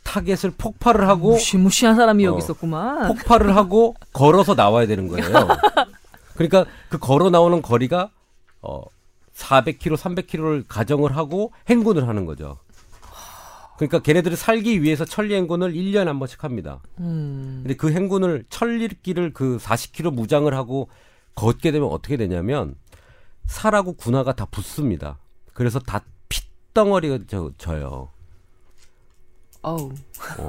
타겟을 폭발을 하고 무시무시한 사람이 여기 어. 있었구만. 폭발을 하고 걸어서 나와야 되는 거예요. (laughs) 그러니까 그 걸어 나오는 거리가 어 400km, 300km를 가정을 하고 행군을 하는 거죠. 그러니까 걔네들이 살기 위해서 천리 행군을 1년에 한 번씩 합니다. 음. 근데 그 행군을 천리길을 그 40km 무장을 하고 걷게 되면 어떻게 되냐면 살하고 군화가 다 붙습니다. 그래서 다 핏덩어리가 져, 져요. 어우. 어.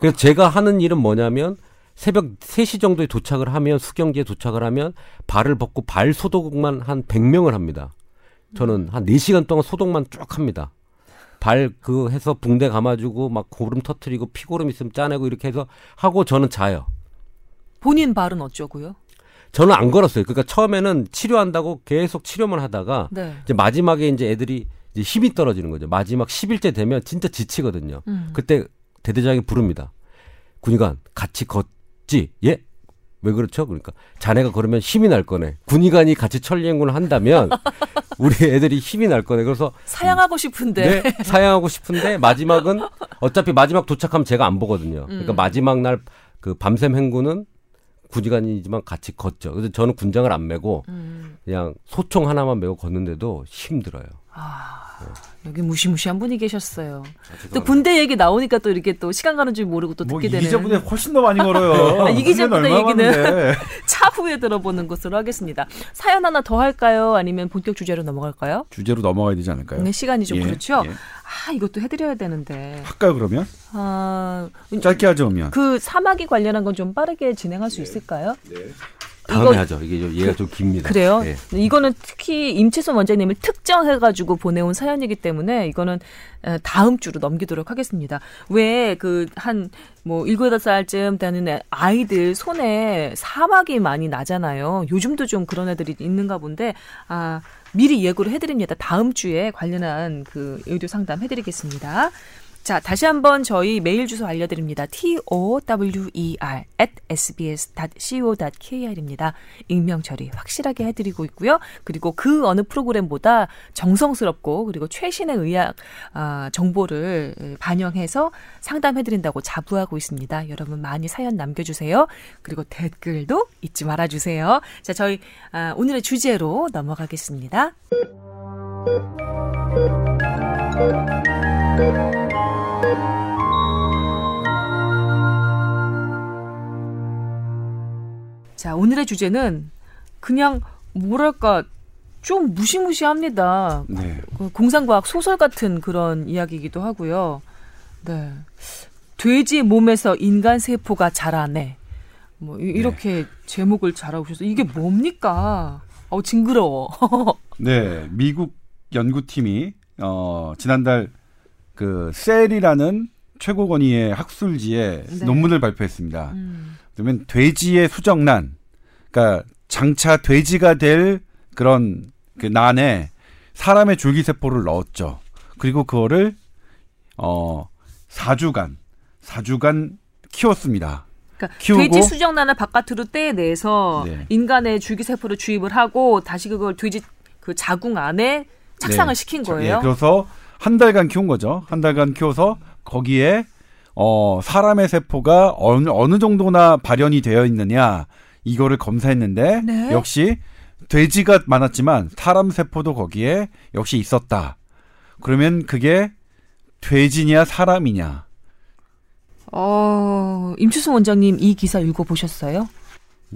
그래서 제가 하는 일은 뭐냐면 새벽 3시 정도에 도착을 하면 수경지에 도착을 하면 발을 벗고 발 소독만 한 100명을 합니다. 저는 한 4시간 동안 소독만 쭉 합니다. 발 그 해서 붕대 감아주고 막 고름 터트리고 피고름 있으면 짜내고 이렇게 해서 하고 저는 자요. 본인 발은 어쩌고요? 저는 안 걸었어요. 그러니까 처음에는 치료한다고 계속 치료만 하다가 네. 이제 마지막에 이제 애들이 이제 힘이 떨어지는 거죠. 마지막 10일째 되면 진짜 지치거든요. 음. 그때 대대장이 부릅니다. 군의관 같이 걷지? 예? 왜 그렇죠? 그러니까 자네가 걸으면 힘이 날 거네. 군의관이 같이 천리행군을 한다면 (laughs) 우리 애들이 힘이 날 거네. 그래서 사양하고 싶은데. 네, 사양하고 싶은데 마지막은 어차피 마지막 도착하면 제가 안 보거든요. 그러니까 음. 마지막 날 그 밤샘 행군은 군의관이지만 같이 걷죠. 그래서 저는 군장을 안 메고 음. 그냥 소총 하나만 메고 걷는데도 힘들어요. 아, 여기 무시무시한 분이 계셨어요. 또 군대 얘기 나오니까 또 이렇게 또 시간 가는 줄 모르고 또뭐 듣게 되는. 이기자 부대 훨씬 더 많이 걸어요. (laughs) 아, 이기자 훈련 부대 얼마나 얘기는. (laughs) 차후에 들어보는 것으로 하겠습니다. 사연 하나 더 할까요? 아니면 본격 주제로 넘어갈까요? 주제로 넘어가야 되지 않을까요? 네, 시간이 좀 예, 그렇죠. 예. 아, 이것도 해드려야 되는데. 할까요 그러면? 아, 짧게 하죠 그러면. 그 사마귀 관련한 건 좀 빠르게 진행할 수 있을까요? 다음에 하죠. 이게 좀 얘가 좀 깁니다. 그래요? 예. 이거는 특히 임채선 원장님을 특정해가지고 보내온 사연이기 때문에 이거는 에, 다음 주로 넘기도록 하겠습니다. 왜 그 한 뭐 일곱 여덟 살쯤 되는 애- 아이들 손에 사막이 많이 나잖아요. 요즘도 좀 그런 애들이 있는가 본데 아 미리 예고를 해드립니다. 다음 주에 관련한 그 의료 상담 해드리겠습니다. 자, 다시 한번 저희 메일 주소 알려드립니다. tower at sbs.co.kr입니다. 익명 처리 확실하게 해드리고 있고요. 그리고 그 어느 프로그램보다 정성스럽고 그리고 최신의 의학 아, 정보를 반영해서 상담해드린다고 자부하고 있습니다. 여러분 많이 사연 남겨주세요. 그리고 댓글도 잊지 말아주세요. 자, 저희 아, 오늘의 주제로 넘어가겠습니다. 자, 오늘의 주제는 그냥 뭐랄까 좀 무시무시합니다. 네. 그 공상과학 소설 같은 그런 이야기이기도 하고요. 네. 돼지 몸에서 인간 세포가 자라네. 뭐 이- 이렇게 제목을 잘하셔서 이게 뭡니까? 어 징그러워. (laughs) 네, 미국 연구팀이 어 지난달 그 셀이라는 최고 권위의 학술지에 네. 논문을 발표했습니다. 음, 그러면 돼지의 수정란, 그러니까 장차 돼지가 될 그런 그 난에 사람의 줄기세포를 넣었죠. 그리고 그거를 어 4주간 4주간 키웠습니다. 그러니까 키우고- 돼지 수정란을 바깥으로 떼내서 네. 인간의 줄기세포를 주입을 하고 다시 그걸 돼지 그 자궁 안에 착상을 네. 시킨 자, 거예요. 예, 그래서 한 달간 키운 거죠. 한 달간 키워서 거기에 어 사람의 세포가 어느 어느 정도나 발현이 되어 있느냐 이거를 검사했는데 네. 역시 돼지가 많았지만 사람 세포도 거기에 역시 있었다. 그러면 그게 돼지냐 사람이냐? 어, 임추수 원장님 이 기사 읽어 보셨어요?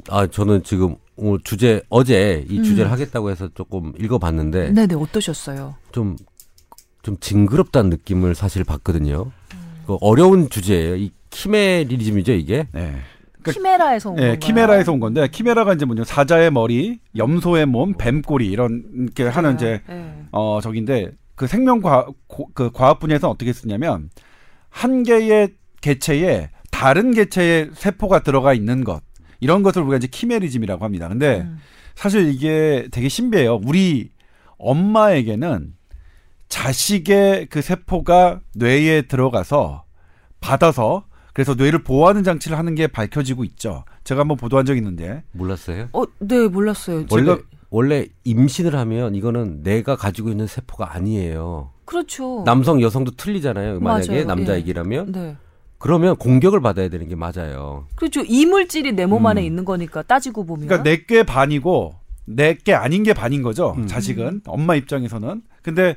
아 저는 지금 오늘 주제 어제 이 주제를 음. 하겠다고 해서 조금 읽어봤는데 네네, 어떠셨어요? 좀, 좀 징그럽다는 느낌을 사실 받거든요. 음. 그 어려운 주제예요. 이 키메리즘이죠, 이게. 네. 그- 키메라에서 온 네, 건가요? 키메라에서 온 건데 키메라가 이제 뭐냐 사자의 머리, 염소의 몸, 뱀꼬리 이런 게 하는 이제 네. 어 저긴데 그 생명과학 고- 그 과학 분야에서 어떻게 쓰냐면 한 개의 개체에 다른 개체의 세포가 들어가 있는 것 이런 것을 우리가 이제 키메리즘이라고 합니다. 근데 음. 사실 이게 되게 신비해요. 우리 엄마에게는 자식의 그 세포가 뇌에 들어가서 받아서 그래서 뇌를 보호하는 장치를 하는 게 밝혀지고 있죠. 제가 한번 보도한 적이 있는데 몰랐어요? 어, 네, 몰랐어요. 원래- 원래, 원래 임신을 하면 이거는 내가 가지고 있는 세포가 아니에요. 그렇죠. 남성, 여성도 틀리잖아요. 만약에 맞아요. 남자이기라면. 네. 그러면 공격을 받아야 되는 게 맞아요. 그렇죠. 이물질이 내 몸 안에 음. 있는 거니까 따지고 보면. 그러니까 내게 반이고 내게 아닌 게 반인 거죠. 음. 자식은 엄마 입장에서는. 근데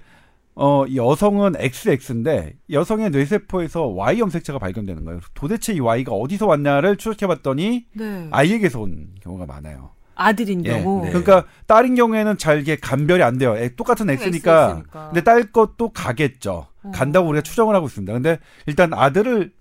어 여성은 XX인데 여성의 뇌세포에서 Y 염색체가 발견되는 거예요. 도대체 이 Y가 어디서 왔냐를 추적해 봤더니 네. 아이에게서 온 경우가 많아요. 아들인 예. 경우. 네. 그러니까 딸인 경우에는 잘 이게 감별이 안 돼요. 애 똑같은 X니까. X니까. 근데 딸 것도 가겠죠. 어. 간다고 우리가 추정을 하고 있습니다. 근데 일단 아들을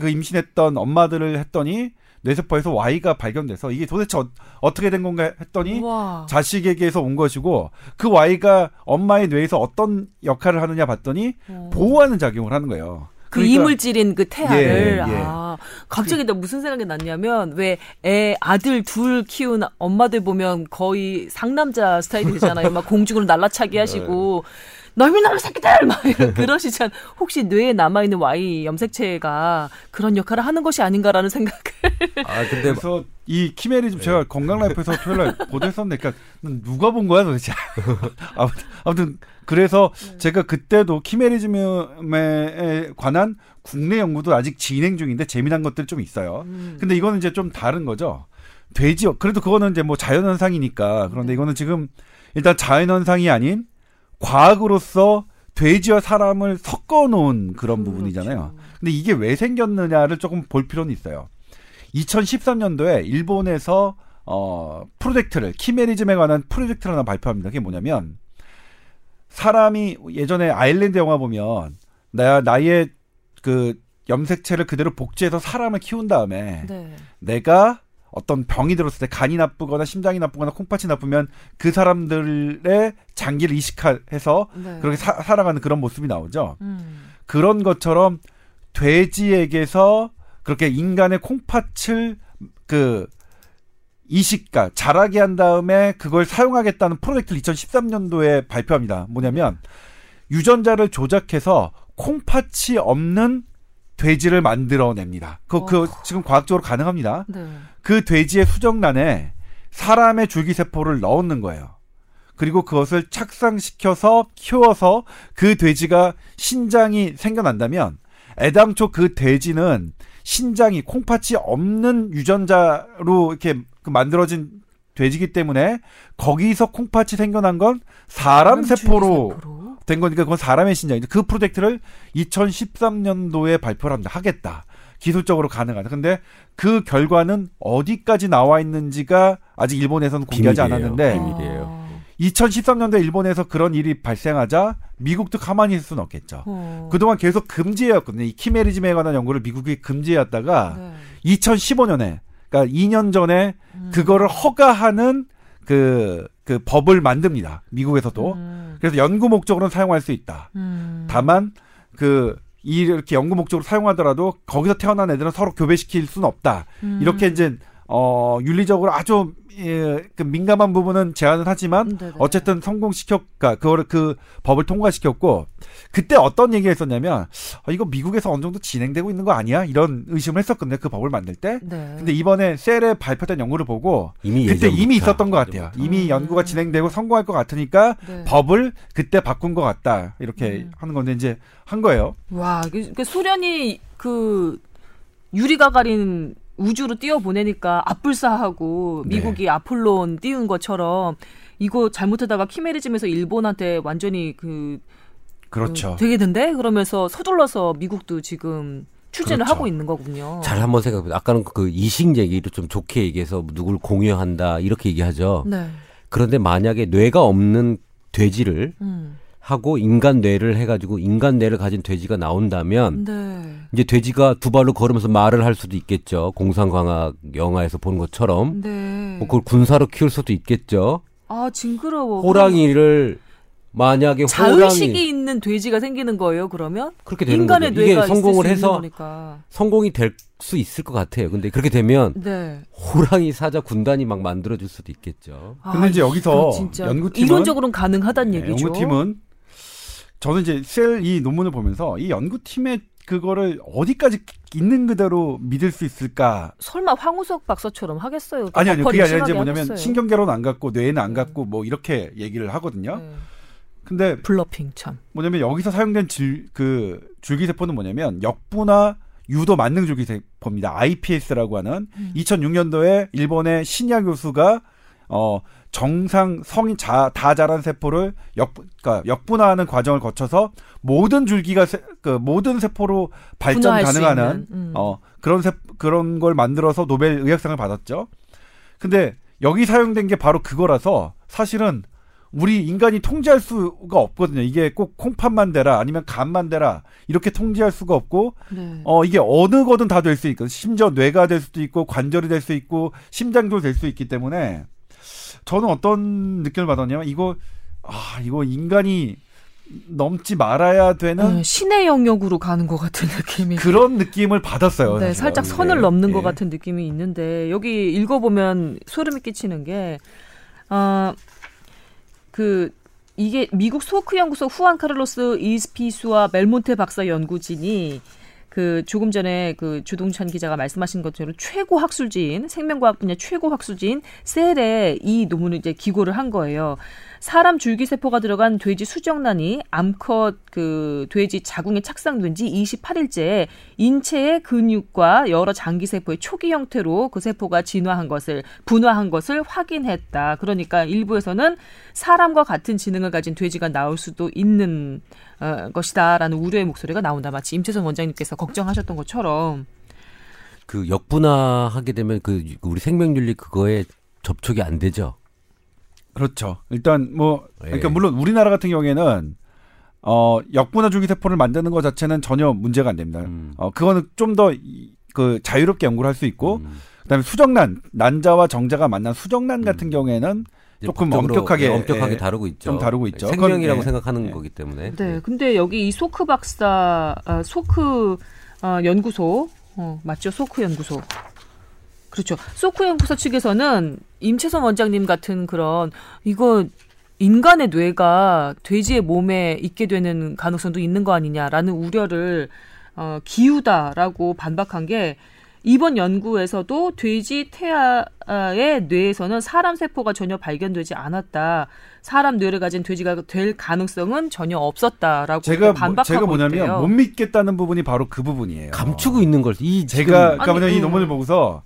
그 임신했던 엄마들을 했더니 뇌세포에서 Y가 발견돼서 이게 도대체 어, 떻게된 건가 했더니 와. 자식에게서 온 것이고 그 Y가 엄마의 뇌에서 어떤 역할을 하느냐 봤더니 어. 보호하는 작용을 하는 거예요. 그 그러니까 이물질인 그 태아를 예, 예. 아 갑자기 나 무슨 생각이 났냐면 왜 애 아들 둘 키운 엄마들 보면 거의 상남자 스타일이잖아요. 막 공중으로 날라차기 하시고 너희 놈의 새끼들 막 이런 (laughs) 그러시잖. 혹시 뇌에 남아 있는 Y 염색체가 그런 역할을 하는 것이 아닌가라는 생각을. 아, 근데 그래서 이 키메리즘 제가 건강 라이프에서 토요일날 (laughs) 보도했었는데 그러니까 누가 본 거야 도대체 (laughs) 아무튼, 아무튼 그래서 제가 그때도 키메리즘에 관한 국내 연구도 아직 진행 중인데 재미난 것들 좀 있어요 음. 근데 이거는 이제 좀 다른 거죠 돼지 그래도 그거는 이제 뭐 자연현상이니까 그런데 네. 이거는 지금 일단 자연현상이 아닌 과학으로서 돼지와 사람을 섞어 놓은 그런 부분이잖아요 그렇죠. 근데 이게 왜 생겼느냐를 조금 볼 필요는 있어요. 2013년도에 일본에서 어 프로젝트를 키메리즘에 관한 프로젝트를 하나 발표합니다. 그게 뭐냐면 사람이 예전에 아일랜드 영화 보면 나 나의 그 염색체를 그대로 복제해서 사람을 키운 다음에 네. 내가 어떤 병이 들었을 때 간이 나쁘거나 심장이 나쁘거나 콩팥이 나쁘면 그 사람들의 장기를 이식해서 네. 그렇게 사, 살아가는 그런 모습이 나오죠. 음. 그런 것처럼 돼지에게서 그렇게 인간의 콩팥을 그 이식가 자라게 한 다음에 그걸 사용하겠다는 프로젝트를 2013년도에 발표합니다. 뭐냐면 유전자를 조작해서 콩팥이 없는 돼지를 만들어냅니다. 그, 그 어. 지금 과학적으로 가능합니다. 네. 그 돼지의 수정란에 사람의 줄기세포를 넣는 거예요. 그리고 그것을 착상시켜서 키워서 그 돼지가 신장이 생겨난다면 애당초 그 돼지는 신장이 콩팥이 없는 유전자로 이렇게 그 만들어진 돼지기 때문에 거기서 콩팥이 생겨난 건 사람 세포로. 된 거니까 그건 사람의 신장인데 그 프로젝트를 2013년도에 발표를 합니다. 하겠다. 기술적으로 가능하다. 근데 그 결과는 어디까지 나와 있는지가 아직 일본에서는 공개하지 비밀이에요. 않았는데 비밀. 비밀이에요. 아. 2013년도에 일본에서 그런 일이 발생하자 미국도 가만히 있을 수는 없겠죠. 어. 그동안 계속 금지해왔거든요. 이 키메리즘에 관한 연구를 미국이 금지해왔다가 네. 2015년에 그러니까 2년 전에 음. 그거를 허가하는 그, 그 법을 만듭니다. 미국에서도. 음. 그래서 연구 목적으로는 사용할 수 있다. 음. 다만 그 이렇게 연구 목적으로 사용하더라도 거기서 태어난 애들은 서로 교배시킬 수는 없다. 음. 이렇게 이제 어 윤리적으로 아주 예, 그 민감한 부분은 제한은 하지만 네네. 어쨌든 성공시켰까 그거를 그 법을 통과시켰고 그때 어떤 얘기가 있었냐면 어, 이거 미국에서 어느 정도 진행되고 있는 거 아니야 이런 의심을 했었거든요 그 법을 만들 때 네. 근데 이번에 셀에 발표된 연구를 보고 이미 그때 예전부터, 이미 있었던 것 같아요 예전부터. 이미 음. 연구가 진행되고 성공할 것 같으니까 네. 법을 그때 바꾼 것 같다 이렇게 음. 하는 건데 이제 한 거예요. 와, 그, 그 소련이 그 유리 가가린 우주로 띄워 보내니까 압불사하고 네. 미국이 아폴론 띄운 것처럼 이거 잘못하다가 키메리즘에서 일본한테 완전히 그 그렇죠. 그 되겠는데 그러면서 서둘러서 미국도 지금 추진을 그렇죠. 하고 있는 거군요. 잘 한번 생각해보세요. 아까는 그 이식 얘기를 좀 좋게 얘기해서 누굴 공유한다 이렇게 얘기하죠. 네. 그런데 만약에 뇌가 없는 돼지를 음. 하고 인간 뇌를 해가지고 인간 뇌를 가진 돼지가 나온다면 네. 이제 돼지가 두 발로 걸으면서 말을 할 수도 있겠죠. 공상과학 영화에서 본 것처럼 네. 뭐 그걸 군사로 키울 수도 있겠죠. 아 징그러워. 호랑이를 만약에 자의식이 호랑이 있는 돼지가 생기는 거예요. 그러면 그렇게 되는 인간의 거죠. 이게 뇌가 성공을 있을 수 해서 거니까. 성공이 될 수 있을 것 같아요. 근데 그렇게 되면 네. 호랑이 사자 군단이 막 만들어질 수도 있겠죠. 근데 이제 여기서 연구팀은 이론적으로는 가능하다는 네, 얘기죠. 연구팀은 저는 이제 셀 이 논문을 보면서 이 연구팀의 그거를 어디까지 있는 그대로 믿을 수 있을까? 설마 황우석 박사처럼 하겠어요? 아니 아니요. 버퍼링 그게 아니라 이제 뭐냐면 하겠어요? 신경계로는 안 갖고 뇌는 안 네. 갖고 뭐 이렇게 얘기를 하거든요. 네. 근데 블러핑 참. 뭐냐면 여기서 사용된 질, 그 줄기세포는 뭐냐면 역부나 유도 만능 줄기세포입니다. IPS라고 하는 음. 2006년도에 일본의 신야 교수가 어 정상 성인 자, 다 자란 세포를 역 그러니까 역분화하는 과정을 거쳐서 모든 줄기가 세, 그 모든 세포로 발전 가능한 음. 어 그런 세, 그런 걸 만들어서 노벨 의학상을 받았죠. 근데 여기 사용된 게 바로 그거라서 사실은 우리 인간이 통제할 수가 없거든요. 이게 꼭 콩팥만 대라 아니면 간만 대라 이렇게 통제할 수가 없고 네. 어 이게 어느 거든 다 될 수 있고 심지어 뇌가 될 수도 있고 관절이 될 수 있고 심장도 될 수 있기 때문에 저는 어떤 느낌을 받았냐면 이거 아 이거 인간이 넘지 말아야 되는 네, 신의 영역으로 가는 것 같은 느낌이. 그런 느낌을 받았어요. 네. 살짝 선을 네. 넘는 예. 것 같은 느낌이 있는데 여기 읽어보면 소름이 끼치는 게 어, 그 이게 미국 소크 연구소 후안 카를로스 이스피수와 멜몬테 박사 연구진이 그 조금 전에 그 주동찬 기자가 말씀하신 것처럼 최고 학술지인 생명과학 분야 최고 학술지인 셀에 이 논문을 이제 기고를 한 거예요. 사람 줄기세포가 들어간 돼지 수정란이 암컷 그 돼지 자궁에 착상된 지 28일째 인체의 근육과 여러 장기세포의 초기 형태로 그 세포가 진화한 것을 분화한 것을 확인했다. 그러니까 일부에서는 사람과 같은 지능을 가진 돼지가 나올 수도 있는 어, 것이다라는 우려의 목소리가 나온다. 마치 임채선 원장님께서 걱정하셨던 것처럼. 그 역분화하게 되면 그 우리 생명윤리 그거에 접촉이 안 되죠. 그렇죠. 일단 뭐 예. 그러니까 물론 우리나라 같은 경우에는 어 역분화 줄기세포를 만드는 것 자체는 전혀 문제가 안 됩니다. 음. 어 그거는 좀 더 그 자유롭게 연구를 할 수 있고 음. 그다음에 수정란 난자와 정자가 만난 수정란 같은 음. 경우에는 이제 조금 엄격하게, 예, 엄격하게 예, 다루고 있죠. 좀 다루고 있죠. 생명이라고 그건, 예. 생각하는 예. 거기 때문에. 네, 근데 여기 이 소크 박사, 아, 소크 어, 연구소, 어, 맞죠? 소크 연구소. 그렇죠. 소크 연구소 측에서는 임채선 원장님 같은 그런 이거 인간의 뇌가 돼지의 몸에 있게 되는 가능성도 있는 거 아니냐라는 우려를 어, 기우다라고 반박한 게 이번 연구에서도 돼지 태아의 뇌에서는 사람 세포가 전혀 발견되지 않았다. 사람 뇌를 가진 돼지가 될 가능성은 전혀 없었다라고 제가 뭐- 반박하고 제가 뭐냐면 있대요. 못 믿겠다는 부분이 바로 그 부분이에요. 감추고 있는 걸. 이 제가 그러니까 뭐냐 이 음. 논문을 보고서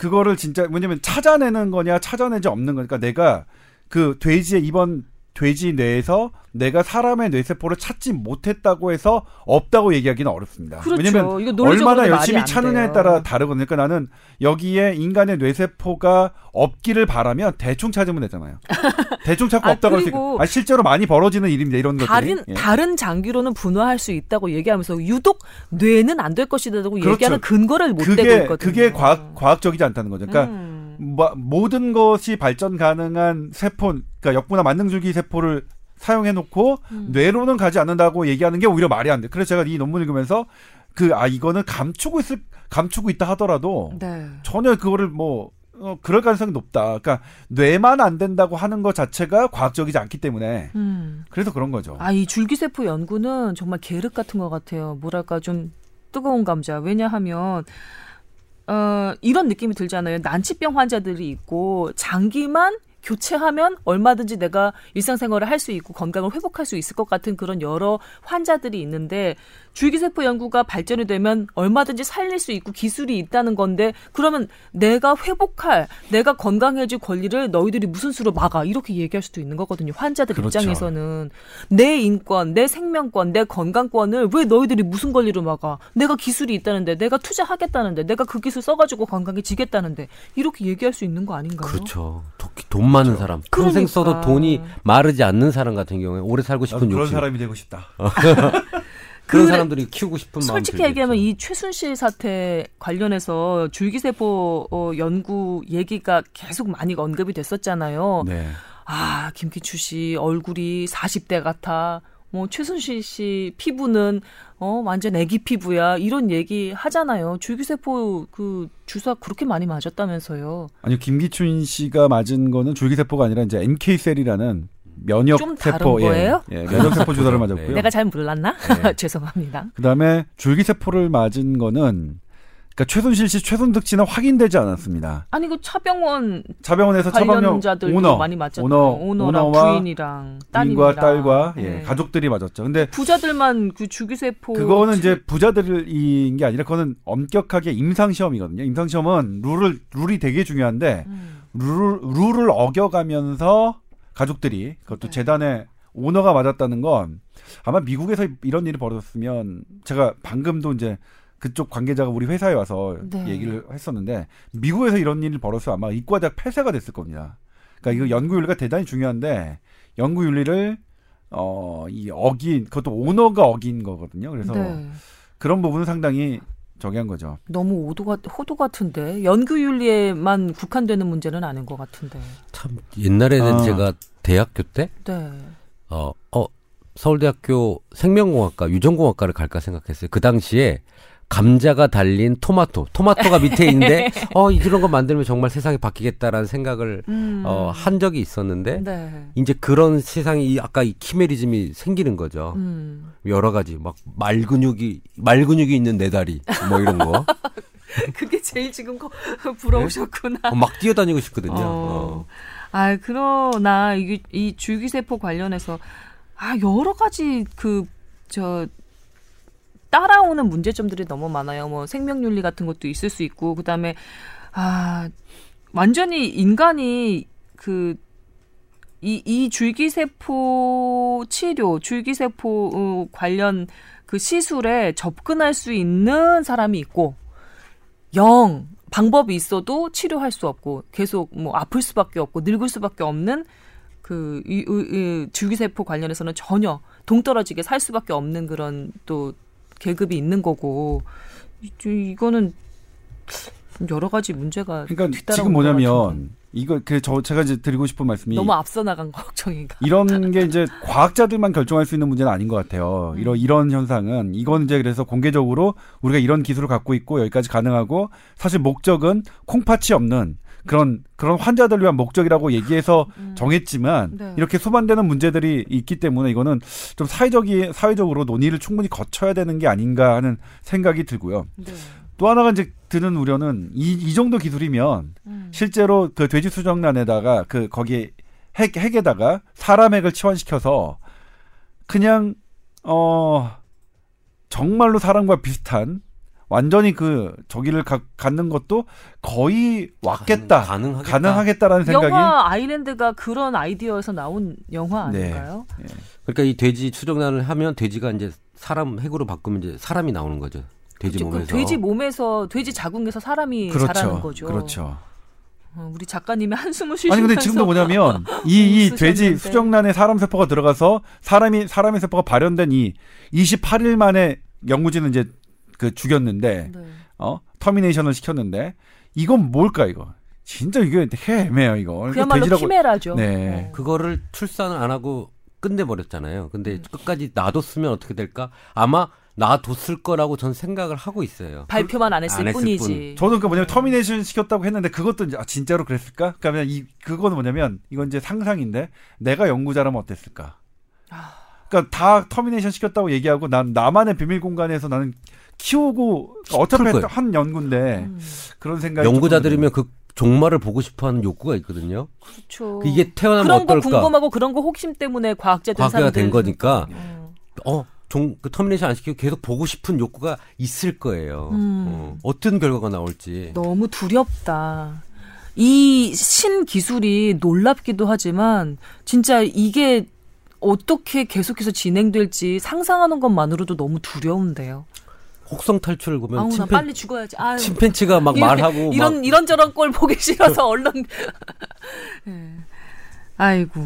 그거를 진짜 뭐냐면 찾아내는 거냐 찾아내지 없는 거니까 내가 그 돼지의 이번 돼지 뇌에서 내가 사람의 뇌세포를 찾지 못했다고 해서 없다고 얘기하기는 어렵습니다. 그렇죠. 왜냐면 얼마나 열심히 안 찾느냐에. 따라 다르거든요. 그러니까 나는 여기에 인간의 뇌세포가 없기를 바라면 대충 찾으면 되잖아요. (laughs) 대충 찾고 아, 없다고 할수 그리고 있고 아, 실제로 많이 벌어지는 일입니다. 이런 것들이. 다른 예. 다른 장기로는 분화할 수 있다고 얘기하면서 유독 뇌는 안 될 것이라고 그렇죠. 얘기하는 근거를 못 대고 그게 있거든요. 그게 과학 과학적이지 않다는 거죠. 그러니까 음. 뭐, 모든 것이 발전 가능한 세포, 그러니까 역분화 만능줄기 세포를 사용해 놓고 음. 뇌로는 가지 않는다고 얘기하는 게 오히려 말이 안 돼. 그래서 제가 이 논문 읽으면서 그 아 이거는 감추고 있을 감추고 있다 하더라도 네. 전혀 그거를 뭐 어, 그럴 가능성이 높다. 그러니까 뇌만 안 된다고 하는 것 자체가 과학적이지 않기 때문에 음. 그래서 그런 거죠. 아, 이 줄기세포 연구는 정말 계륵 같은 것 같아요. 뭐랄까, 좀 뜨거운 감자. 왜냐하면, 어, 이런 느낌이 들잖아요. 난치병 환자들이 있고, 장기만 교체하면 얼마든지 내가 일상생활을 할 수 있고 건강을 회복할 수 있을 것 같은 그런 여러 환자들이 있는데 줄기세포 연구가 발전이 되면 얼마든지 살릴 수 있고 기술이 있다는 건데 그러면 내가 회복할 내가 건강해질 권리를 너희들이 무슨 수로 막아 이렇게 얘기할 수도 있는 거거든요 환자들 그렇죠. 입장에서는 내 인권 내 생명권 내 건강권을 왜 너희들이 무슨 권리로 막아 내가 기술이 있다는데 내가 투자하겠다는데 내가 그 기술 써가지고 건강해지겠다는데 이렇게 얘기할 수 있는 거 아닌가요? 그렇죠. 도- 돈 많은 사람. 평생 그러니까. 써도 돈이 마르지 않는 사람 같은 경우에 오래 살고 싶은 그런 욕심. 사람이 되고 싶다. (laughs) 그런 그래- 사람들이 키우고 싶은 마음 솔직히 들겠죠. 얘기하면 이 최순실 사태 관련해서 줄기세포 어, 연구 얘기가 계속 많이 언급이 됐었잖아요. 네. 아, 김기추 씨 얼굴이 40대 같아. 뭐 최순실 씨 피부는 어 완전 애기 피부야. 이런 얘기 하잖아요. 줄기세포 그 주사 그렇게 많이 맞았다면서요. 아니 김기춘 씨가 맞은 거는 줄기세포가 아니라 이제 NK 셀이라는 면역 좀 다른 세포 거예요? 예, 예, 면역 세포 주사를 맞았고요. 네. 내가 잘 몰랐나? 네. (laughs) 죄송합니다. 그다음에 줄기 세포를 맞은 거는 그러니까 최순실 씨, 최순득 씨는 확인되지 않았습니다. 아니 그 차병원 차병원에서 차병원 관련자들도 오너, 많이 맞잖아요. 오너, 오너랑 오너와 부인이랑 따님이랑 딸과 예, 네. 가족들이 맞았죠. 근데 부자들만 그 줄기세포 그거는 이제 부자들인 게 아니라 그거는 엄격하게 임상 시험이거든요. 임상 시험은 룰을 룰이 되게 중요한데 음. 룰 룰을 어겨가면서 가족들이 그것도 네. 재단의 오너가 맞았다는 건 아마 미국에서 이런 일이 벌어졌으면 제가 방금도 이제 그쪽 관계자가 우리 회사에 와서 네. 얘기를 했었는데 미국에서 이런 일이 벌어서 아마 이과대학 폐쇄가 됐을 겁니다. 그러니까 이거 연구윤리가 대단히 중요한데 연구윤리를 어 이 어긴 그것도 오너가 어긴 거거든요. 그래서 네. 그런 부분은 상당히 저기 한 거죠. 너무 오도 같, 호도 같은데 연구 윤리에만 국한되는 문제는 아닌 것 같은데. 참 옛날에는 아. 제가 대학교 때 네. 어, 어, 서울대학교 생명공학과, 유전공학과를 갈까 생각했어요. 그 당시에 감자가 달린 토마토, 토마토가 밑에 있는데, (laughs) 어, 이런 거 만들면 정말 세상이 바뀌겠다라는 생각을, 음. 어, 한 적이 있었는데, 네. 이제 그런 세상이, 이 아까 이 키메리즘이 생기는 거죠. 음. 여러 가지, 막, 말 근육이, 말 근육이 있는 내 다리, 뭐 이런 거. (laughs) 그게 제일 지금 거- (laughs) 부러우셨구나. 어, 막 뛰어다니고 싶거든요. 어. 어. 아, 그러나 이게 이 줄기세포 관련해서 아, 여러 가지 그저 따라오는 문제점들이 너무 많아요. 뭐 생명윤리 같은 것도 있을 수 있고 그다음에 아, 완전히 인간이 그 이, 이 줄기세포 치료, 줄기세포 어, 관련 그 시술에 접근할 수 있는 사람이 있고, 영 방법이 있어도 치료할 수 없고 계속 뭐 아플 수밖에 없고 늙을 수밖에 없는 그 이, 이, 이 줄기세포 관련해서는 전혀 동떨어지게 살 수밖에 없는 그런 또 계급이 있는 거고 이- 이거는 여러 가지 문제가 그러니까 지금. 뭐냐면 이거 그 저 제가 이제 드리고 싶은 말씀이 너무 앞서 나간 걱정인가. 이런 게 이제 과학자들만 결정할 수 있는 문제는 아닌 것 같아요. 음. 이런 이런 현상은 이건 이제 그래서 공개적으로 우리가 이런 기술을 갖고 있고 여기까지 가능하고 사실 목적은 콩팥이 없는 그런 그런 환자들 위한 목적이라고 얘기해서 음. 정했지만 네. 이렇게 수반되는 문제들이 있기 때문에 이거는 좀 사회적이 사회적으로 논의를 충분히 거쳐야 되는 게 아닌가 하는 생각이 들고요. 네. 또 하나가 이제 드는 우려는 이, 이 정도 기술이면 음. 실제로 그 돼지 수정란에다가 그 거기 핵 핵에다가 사람 핵을 치환시켜서 그냥 어 정말로 사람과 비슷한 완전히 그 저기를 가, 갖는 것도 거의 왔겠다 가능하겠다. 가능하겠다라는 생각이 영화 아일랜드가 그런 아이디어에서 나온 영화 네. 아닐까요? 그러니까 이 돼지 추정란을 하면 돼지가 이제 사람 핵으로 바꾸면 이제 사람이 나오는 거죠. 돼지 그 몸에서. 돼지 몸에서 돼지 자궁에서 사람이 자라는 그렇죠 거죠. 그렇죠 어, 우리 작가님이 한숨을 쉬시면서 아니 근데 지금도 뭐냐면 (laughs) 이, 이 쓰셨는데. 돼지 수정란에 사람 세포가 들어가서 사람이 사람의 세포가 발현된 이 28일 만에 연구진은 이제 그 죽였는데 네. 어 termination을 시켰는데 이건 뭘까 이거 진짜 이게 애매해요 이거 그야말로 돼지라고- 키메라죠. 네. 어. 그거를 출산을 안 하고 끝내버렸잖아요. 근데 음. 끝까지 놔뒀으면 어떻게 될까? 아마 놔뒀을 거라고 전 생각을 하고 있어요. 발표만 안 했을 안 했을 뿐이지. 저는 그 뭐냐면 termination 시켰다고 했는데 그것도 이제 아, 진짜로 그랬을까? 그러면 이 그거는 뭐냐면 이건 이제 상상인데 내가 연구자라면 어땠을까? 아. 그러니까 다 termination 시켰다고 얘기하고 난 나만의 비밀 공간에서 나는 키우고 어차피 풀 거예요. 한 연구인데 음, 그런 생각이 연구자들이면 그 종말을 보고 싶어하는 욕구가 있거든요. 그렇죠. 그 이게 태어나면 그런 거 어떨까? 궁금하고 그런 거 호기심 때문에 과학자 된 과학자가 사람들 된 거니까 어. 어, 종, 그 termination 안 시키고 계속 보고 싶은 욕구가 있을 거예요. 음. 어, 어떤 결과가 나올지. 너무 두렵다. 이 신기술이 놀랍기도 하지만 진짜 이게 어떻게 계속해서 진행될지 상상하는 것만으로도 너무 두려운데요. 혹성 탈출을 보면 아우 나 침팬, 빨리 죽어야지. 아유. 침팬치가 막 이런- 말하고 이런 막 이런 저런 꼴 보기 싫어서 얼른. 예. 아이고.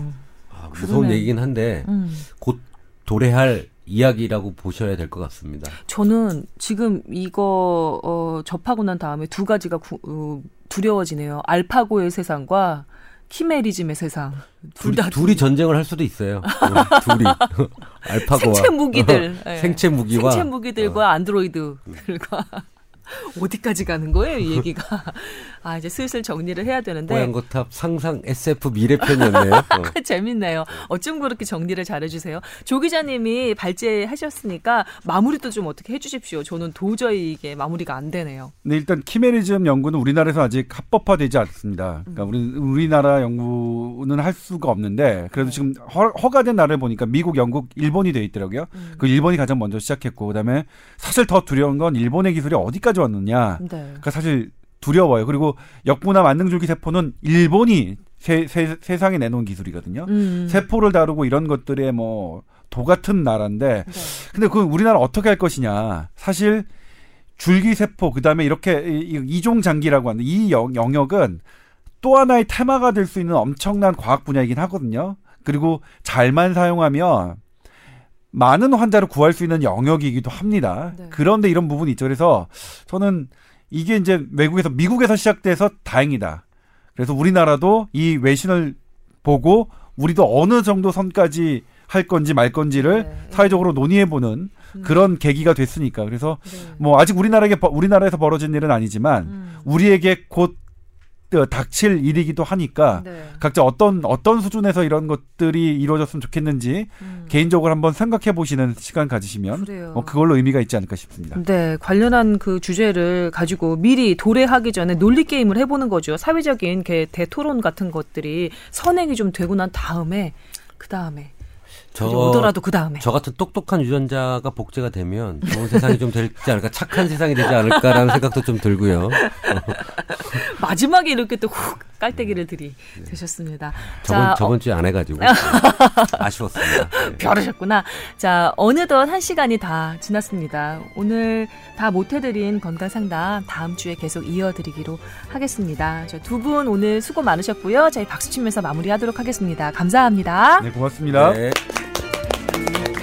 아, 무서운 그러네. 얘기긴 한데 음. 곧 도래할 이야기라고 보셔야 될 것 같습니다. 저는 지금 이거 어, 접하고 난 다음에 두 가지가 구, 어, 두려워지네요. 알파고의 세상과 키메리즘의 세상. 둘 둘이, 다 둘이 전쟁을 할 수도 있어요. (laughs) (laughs) 어, 둘이 알파고와 생체 무기들. 예. 생체 무기와 생체 무기들과 안드로이드들과 (laughs) 어디까지 가는 거예요, 이 얘기가. 아, 이제 슬슬 정리를 해야 되는데. 뽀얀거탑 상상 SF 미래편이었네요. (laughs) 어. 재밌네요. 어쩜 그렇게 정리를 잘해주세요. 조 기자님이 발제하셨으니까 마무리도 좀 어떻게 해주십시오. 저는 도저히 이게 마무리가 안 되네요. 네, 일단 키메리즘 연구는 우리나라에서 아직 합법화되지 않습니다. 그러니까 우리 우리나라 연구는 할 수가 없는데 그래도 네. 지금 허, 허가된 나라를 보니까 미국, 영국, 일본이 돼 있더라고요. 음. 그 일본이 가장 먼저 시작했고 그다음에 사실 더 두려운 건 일본의 기술이 어디까지 왔느냐. 네. 그러니까 사실 두려워요. 그리고 역분화 만능줄기 세포는 일본이 세, 세, 세 상에 내놓은 기술이거든요. 음. 세포를 다루고 이런 것들의 뭐 도 같은 나라인데 네. 근데 그 우리나라 어떻게 할 것이냐. 사실 줄기 세포 그다음에 이렇게 이- 이- 이종장기라고 하는 이 영, 영역은 또 하나의 테마가 될 수 있는 엄청난 과학 분야이긴 하거든요. 그리고 잘만 사용하면 많은 환자를 구할 수 있는 영역이기도 합니다. 네. 그런데 이런 부분이 있죠. 그래서 저는 이게 이제 외국에서 미국에서 시작돼서 다행이다. 그래서 우리나라도 이 외신을 보고 우리도 어느 정도 선까지 할 건지 말 건지를 네. 사회적으로 논의해보는 음. 그런 계기가 됐으니까. 그래서 네. 뭐 아직 우리나라에게 버- 우리나라에서 벌어진 일은 아니지만 음. 우리에게 곧 어, 닥칠 일이기도 하니까 네. 각자 어떤 어떤 수준에서 이런 것들이 이루어졌으면 좋겠는지 음. 개인적으로 한번 생각해 보시는 시간 가지시면. 뭐 그걸로 의미가 있지 않을까 싶습니다. 네, 관련한 그 주제를 가지고 미리 도래하기 전에 논리 게임을 해보는 거죠. 사회적인 개- 대토론 같은 것들이 선행이 좀 되고 난 다음에 그 다음에 저, 오더라도 그 다음에 저 같은 똑똑한 유전자가 복제가 되면 좋은 세상이 좀 되지 않을까, 착한 세상이 되지 않을까라는 생각도 좀 들고요. (laughs) 마지막에 이렇게 또 훅 깔때기를 들이 되셨습니다. 저번 자, 저번 주에 안 해가지고 (laughs) 아쉬웠습니다. 네. 벼르셨구나. 자, 어느덧 한 시간이 다 지났습니다. 오늘 다 못해드린 건강 상담 다음 주에 계속 이어드리기로 하겠습니다. 두 분 오늘 수고 많으셨고요. 저희 박수 치면서 마무리하도록 하겠습니다. 감사합니다. 네, 고맙습니다. 네. Thank you.